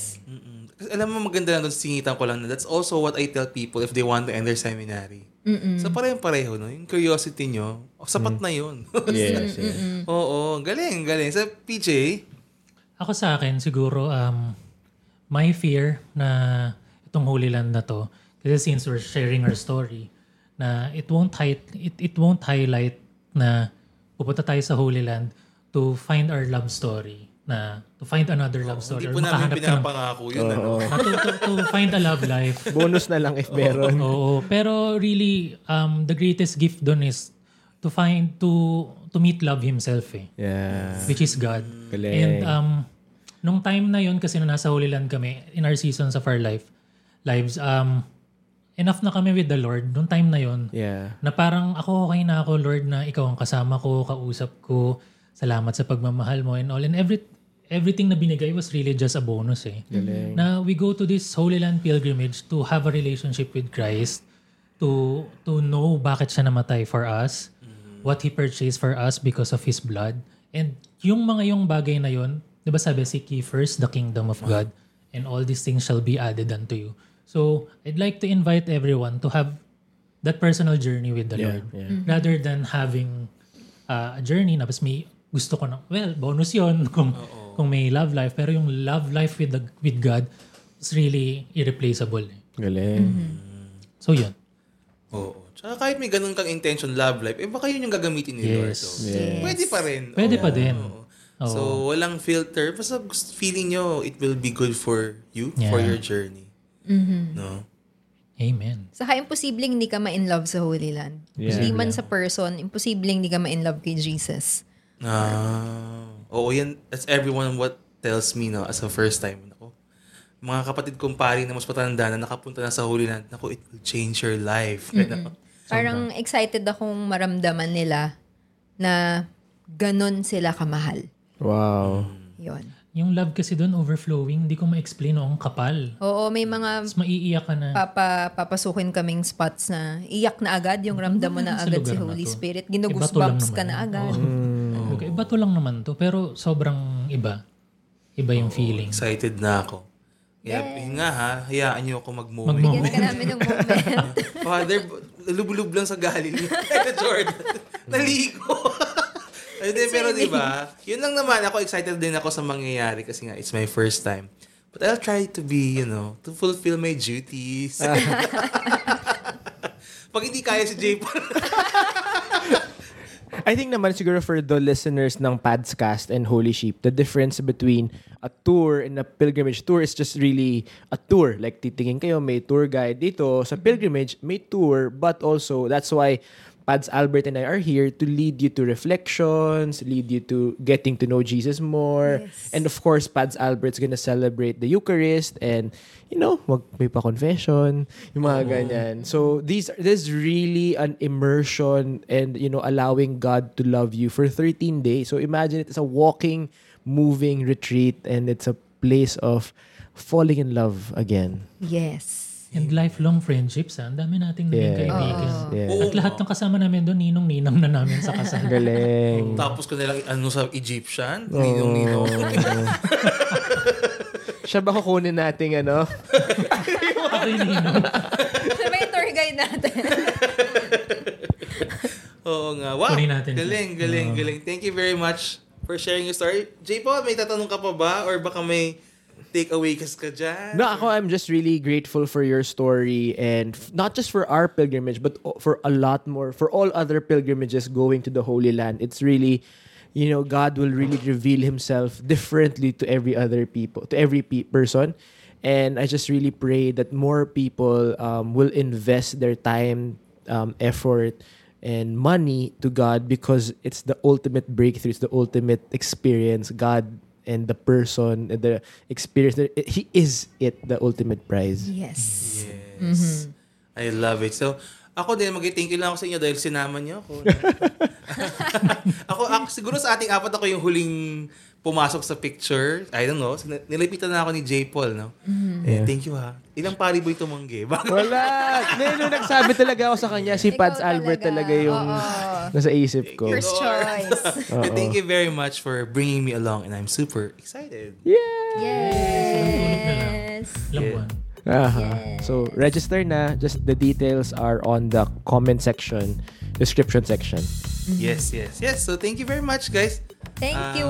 Kasi alam mo, maganda lang doon, singitan ko lang na that's also what I tell people if they want to enter seminary. So parehong-pareho, no? Yung curiosity nyo, oh, sapat na yun. Yes, yes. Oo, galing, galing. Sa PJ, Ako sa akin, siguro, um, my fear na itong Holy Land na to, kasi since we're sharing our story, na it won't, hi- it, it won't highlight na pupunta tayo sa Holy Land to find our love story na to find another love story Hindi or po namin makahanap ka ng pinapangako yun. Ano? na to, to, to find a love life Bonus na lang if meron. Oo, pero really um the greatest gift doon is to find to to meet love himself eh, Yeah. which is God. Galing. And um nung time na yon kasi nung nasa Holy Land kami in our seasons of our life lives um enough na kami with the Lord nung time na yon Yeah. na parang ako okay na ako Lord na ikaw ang kasama ko, kausap ko. Salamat sa pagmamahal mo and all and every everything na binigay was really just a bonus eh. Galing. Na we go to this Holy Land pilgrimage to have a relationship with Christ, to to know bakit siya namatay for us, what he purchased for us because of his blood. And yung mga yung bagay na yun, 'di ba sabi seek ye first the kingdom of God and all these things shall be added unto you. So, I'd like to invite everyone to have that personal journey with the Yeah, Lord yeah. rather than having uh, a journey na mas may gusto ko na well bonus yon kung kung may love life pero yung love life with the with God is really irreplaceable eh. Galing. so yun Oo. Tsaka kahit may ganun kang intention, love life, eh baka yun yung gagamitin ni Lord. Yes. So, Yes. Pwede pa rin. pwede Oo. pa din Oo. So, walang filter. Basta feeling nyo, it will be good for you, for Yeah. your journey. No? amen Saka imposibleng hindi ka ma-in love sa Holy Land. Yeah. Hindi man sa person, imposibleng hindi ka ma-in love kay Jesus. Ah. Oo, yan. That's everyone what tells me, no, as a first time. Ako, mga kapatid kong pari na mas matanda na nakapunta na sa Holy Land, naku, it will change your life. Ano? Parang excited akong maramdaman nila na ganun sila kamahal. Wow. Yon. yung love kasi doon overflowing hindi ko ma-explain oh, ang kapal Oo, may mga mas maiiyak ka na papa, papasukin kaming spots na iyak na agad yung ramdam mo na Sa agad si lugar na Holy to. Spirit. Iba to lang Ginugoosebumps ka naman na yun. agad. Oo. Okay, iba to lang naman to pero sobrang iba iba yung feeling Excited na ako. Kaya, yun nga ha, hayaan nyo ako mag-moment. Mag-moment. Bigyan ka namin ng moment. Father, lubulub lang sa Galilee. Jordan. Naligo. Hindi, pero di ba? Yun lang naman. Ako excited din ako sa mangyayari kasi nga, it's my first time. But I'll try to be, you know, to fulfill my duties. Pag hindi kaya si J. Paul. I think naman siguro for the listeners ng Padscast and Holy Sheep, the difference between a tour and a pilgrimage tour is just really a tour. Like titingin kayo, may tour guide dito. Sa pilgrimage, may tour, but also that's why Pads Albert and I are here to lead you to reflections, lead you to getting to know Jesus more. And of course, Pads Albert's gonna celebrate the Eucharist and, you know, mag may pa-confession, yung mga ganyan. So, these this is really an immersion and, you know, allowing God to love you for 13 days. So, imagine it as a walking, moving retreat and it's a place of falling in love again. yes. And lifelong friendships ha. ang dami nating naging Yeah. kaibigan Yeah. Oo at lahat ng kasama namin doon ninong-ninang na namin sa kasal Galing. Tapos ko nilang ano sa Egyptian. Ninong-ninong. Siya ba kukunin nating ano? ako yung ninong Siya ba yung tour guide natin? Oo nga. Wow. Kunin natin. Galing, galing, galing. Thank you very much for sharing your story. J. Paul, may tatanong ka pa ba? Or baka may takeaway kas ka dyan? No, ako, I'm just really grateful for your story and f- not just for our pilgrimage, but for a lot more, for all other pilgrimages going to the Holy Land. It's really, you know, God will really reveal Himself differently to every other people, to every pe- person. And I just really pray that more people um, will invest their time, um, effort, and money to God because it's the ultimate breakthrough. It's the ultimate experience. God and the person, and the experience. He is it, the ultimate prize. Yes. Yes. I love it. So, ako din, mag-thank you lang ako sa inyo dahil sinama niyo ako. ako, ako, siguro sa ating apat ako yung huling pumasok sa picture. I don't know. Nilapitan na ako ni J. Paul, no? Eh, thank you ha. Ilang pari boy tumanggi? Wala! Nung nung nagsabi talaga ako sa kanya, si Ikaw Pads Albert talaga. talaga yung Oo. nasa isip ko. First choice. And thank you very much for bringing me along and I'm super excited. Yeah! Yes. Ilang Yeah. buwan. Aha. So, register na. Just the details are on the comment section, description section. Yes, yes, yes. So thank you very much, guys. Thank Ah, you.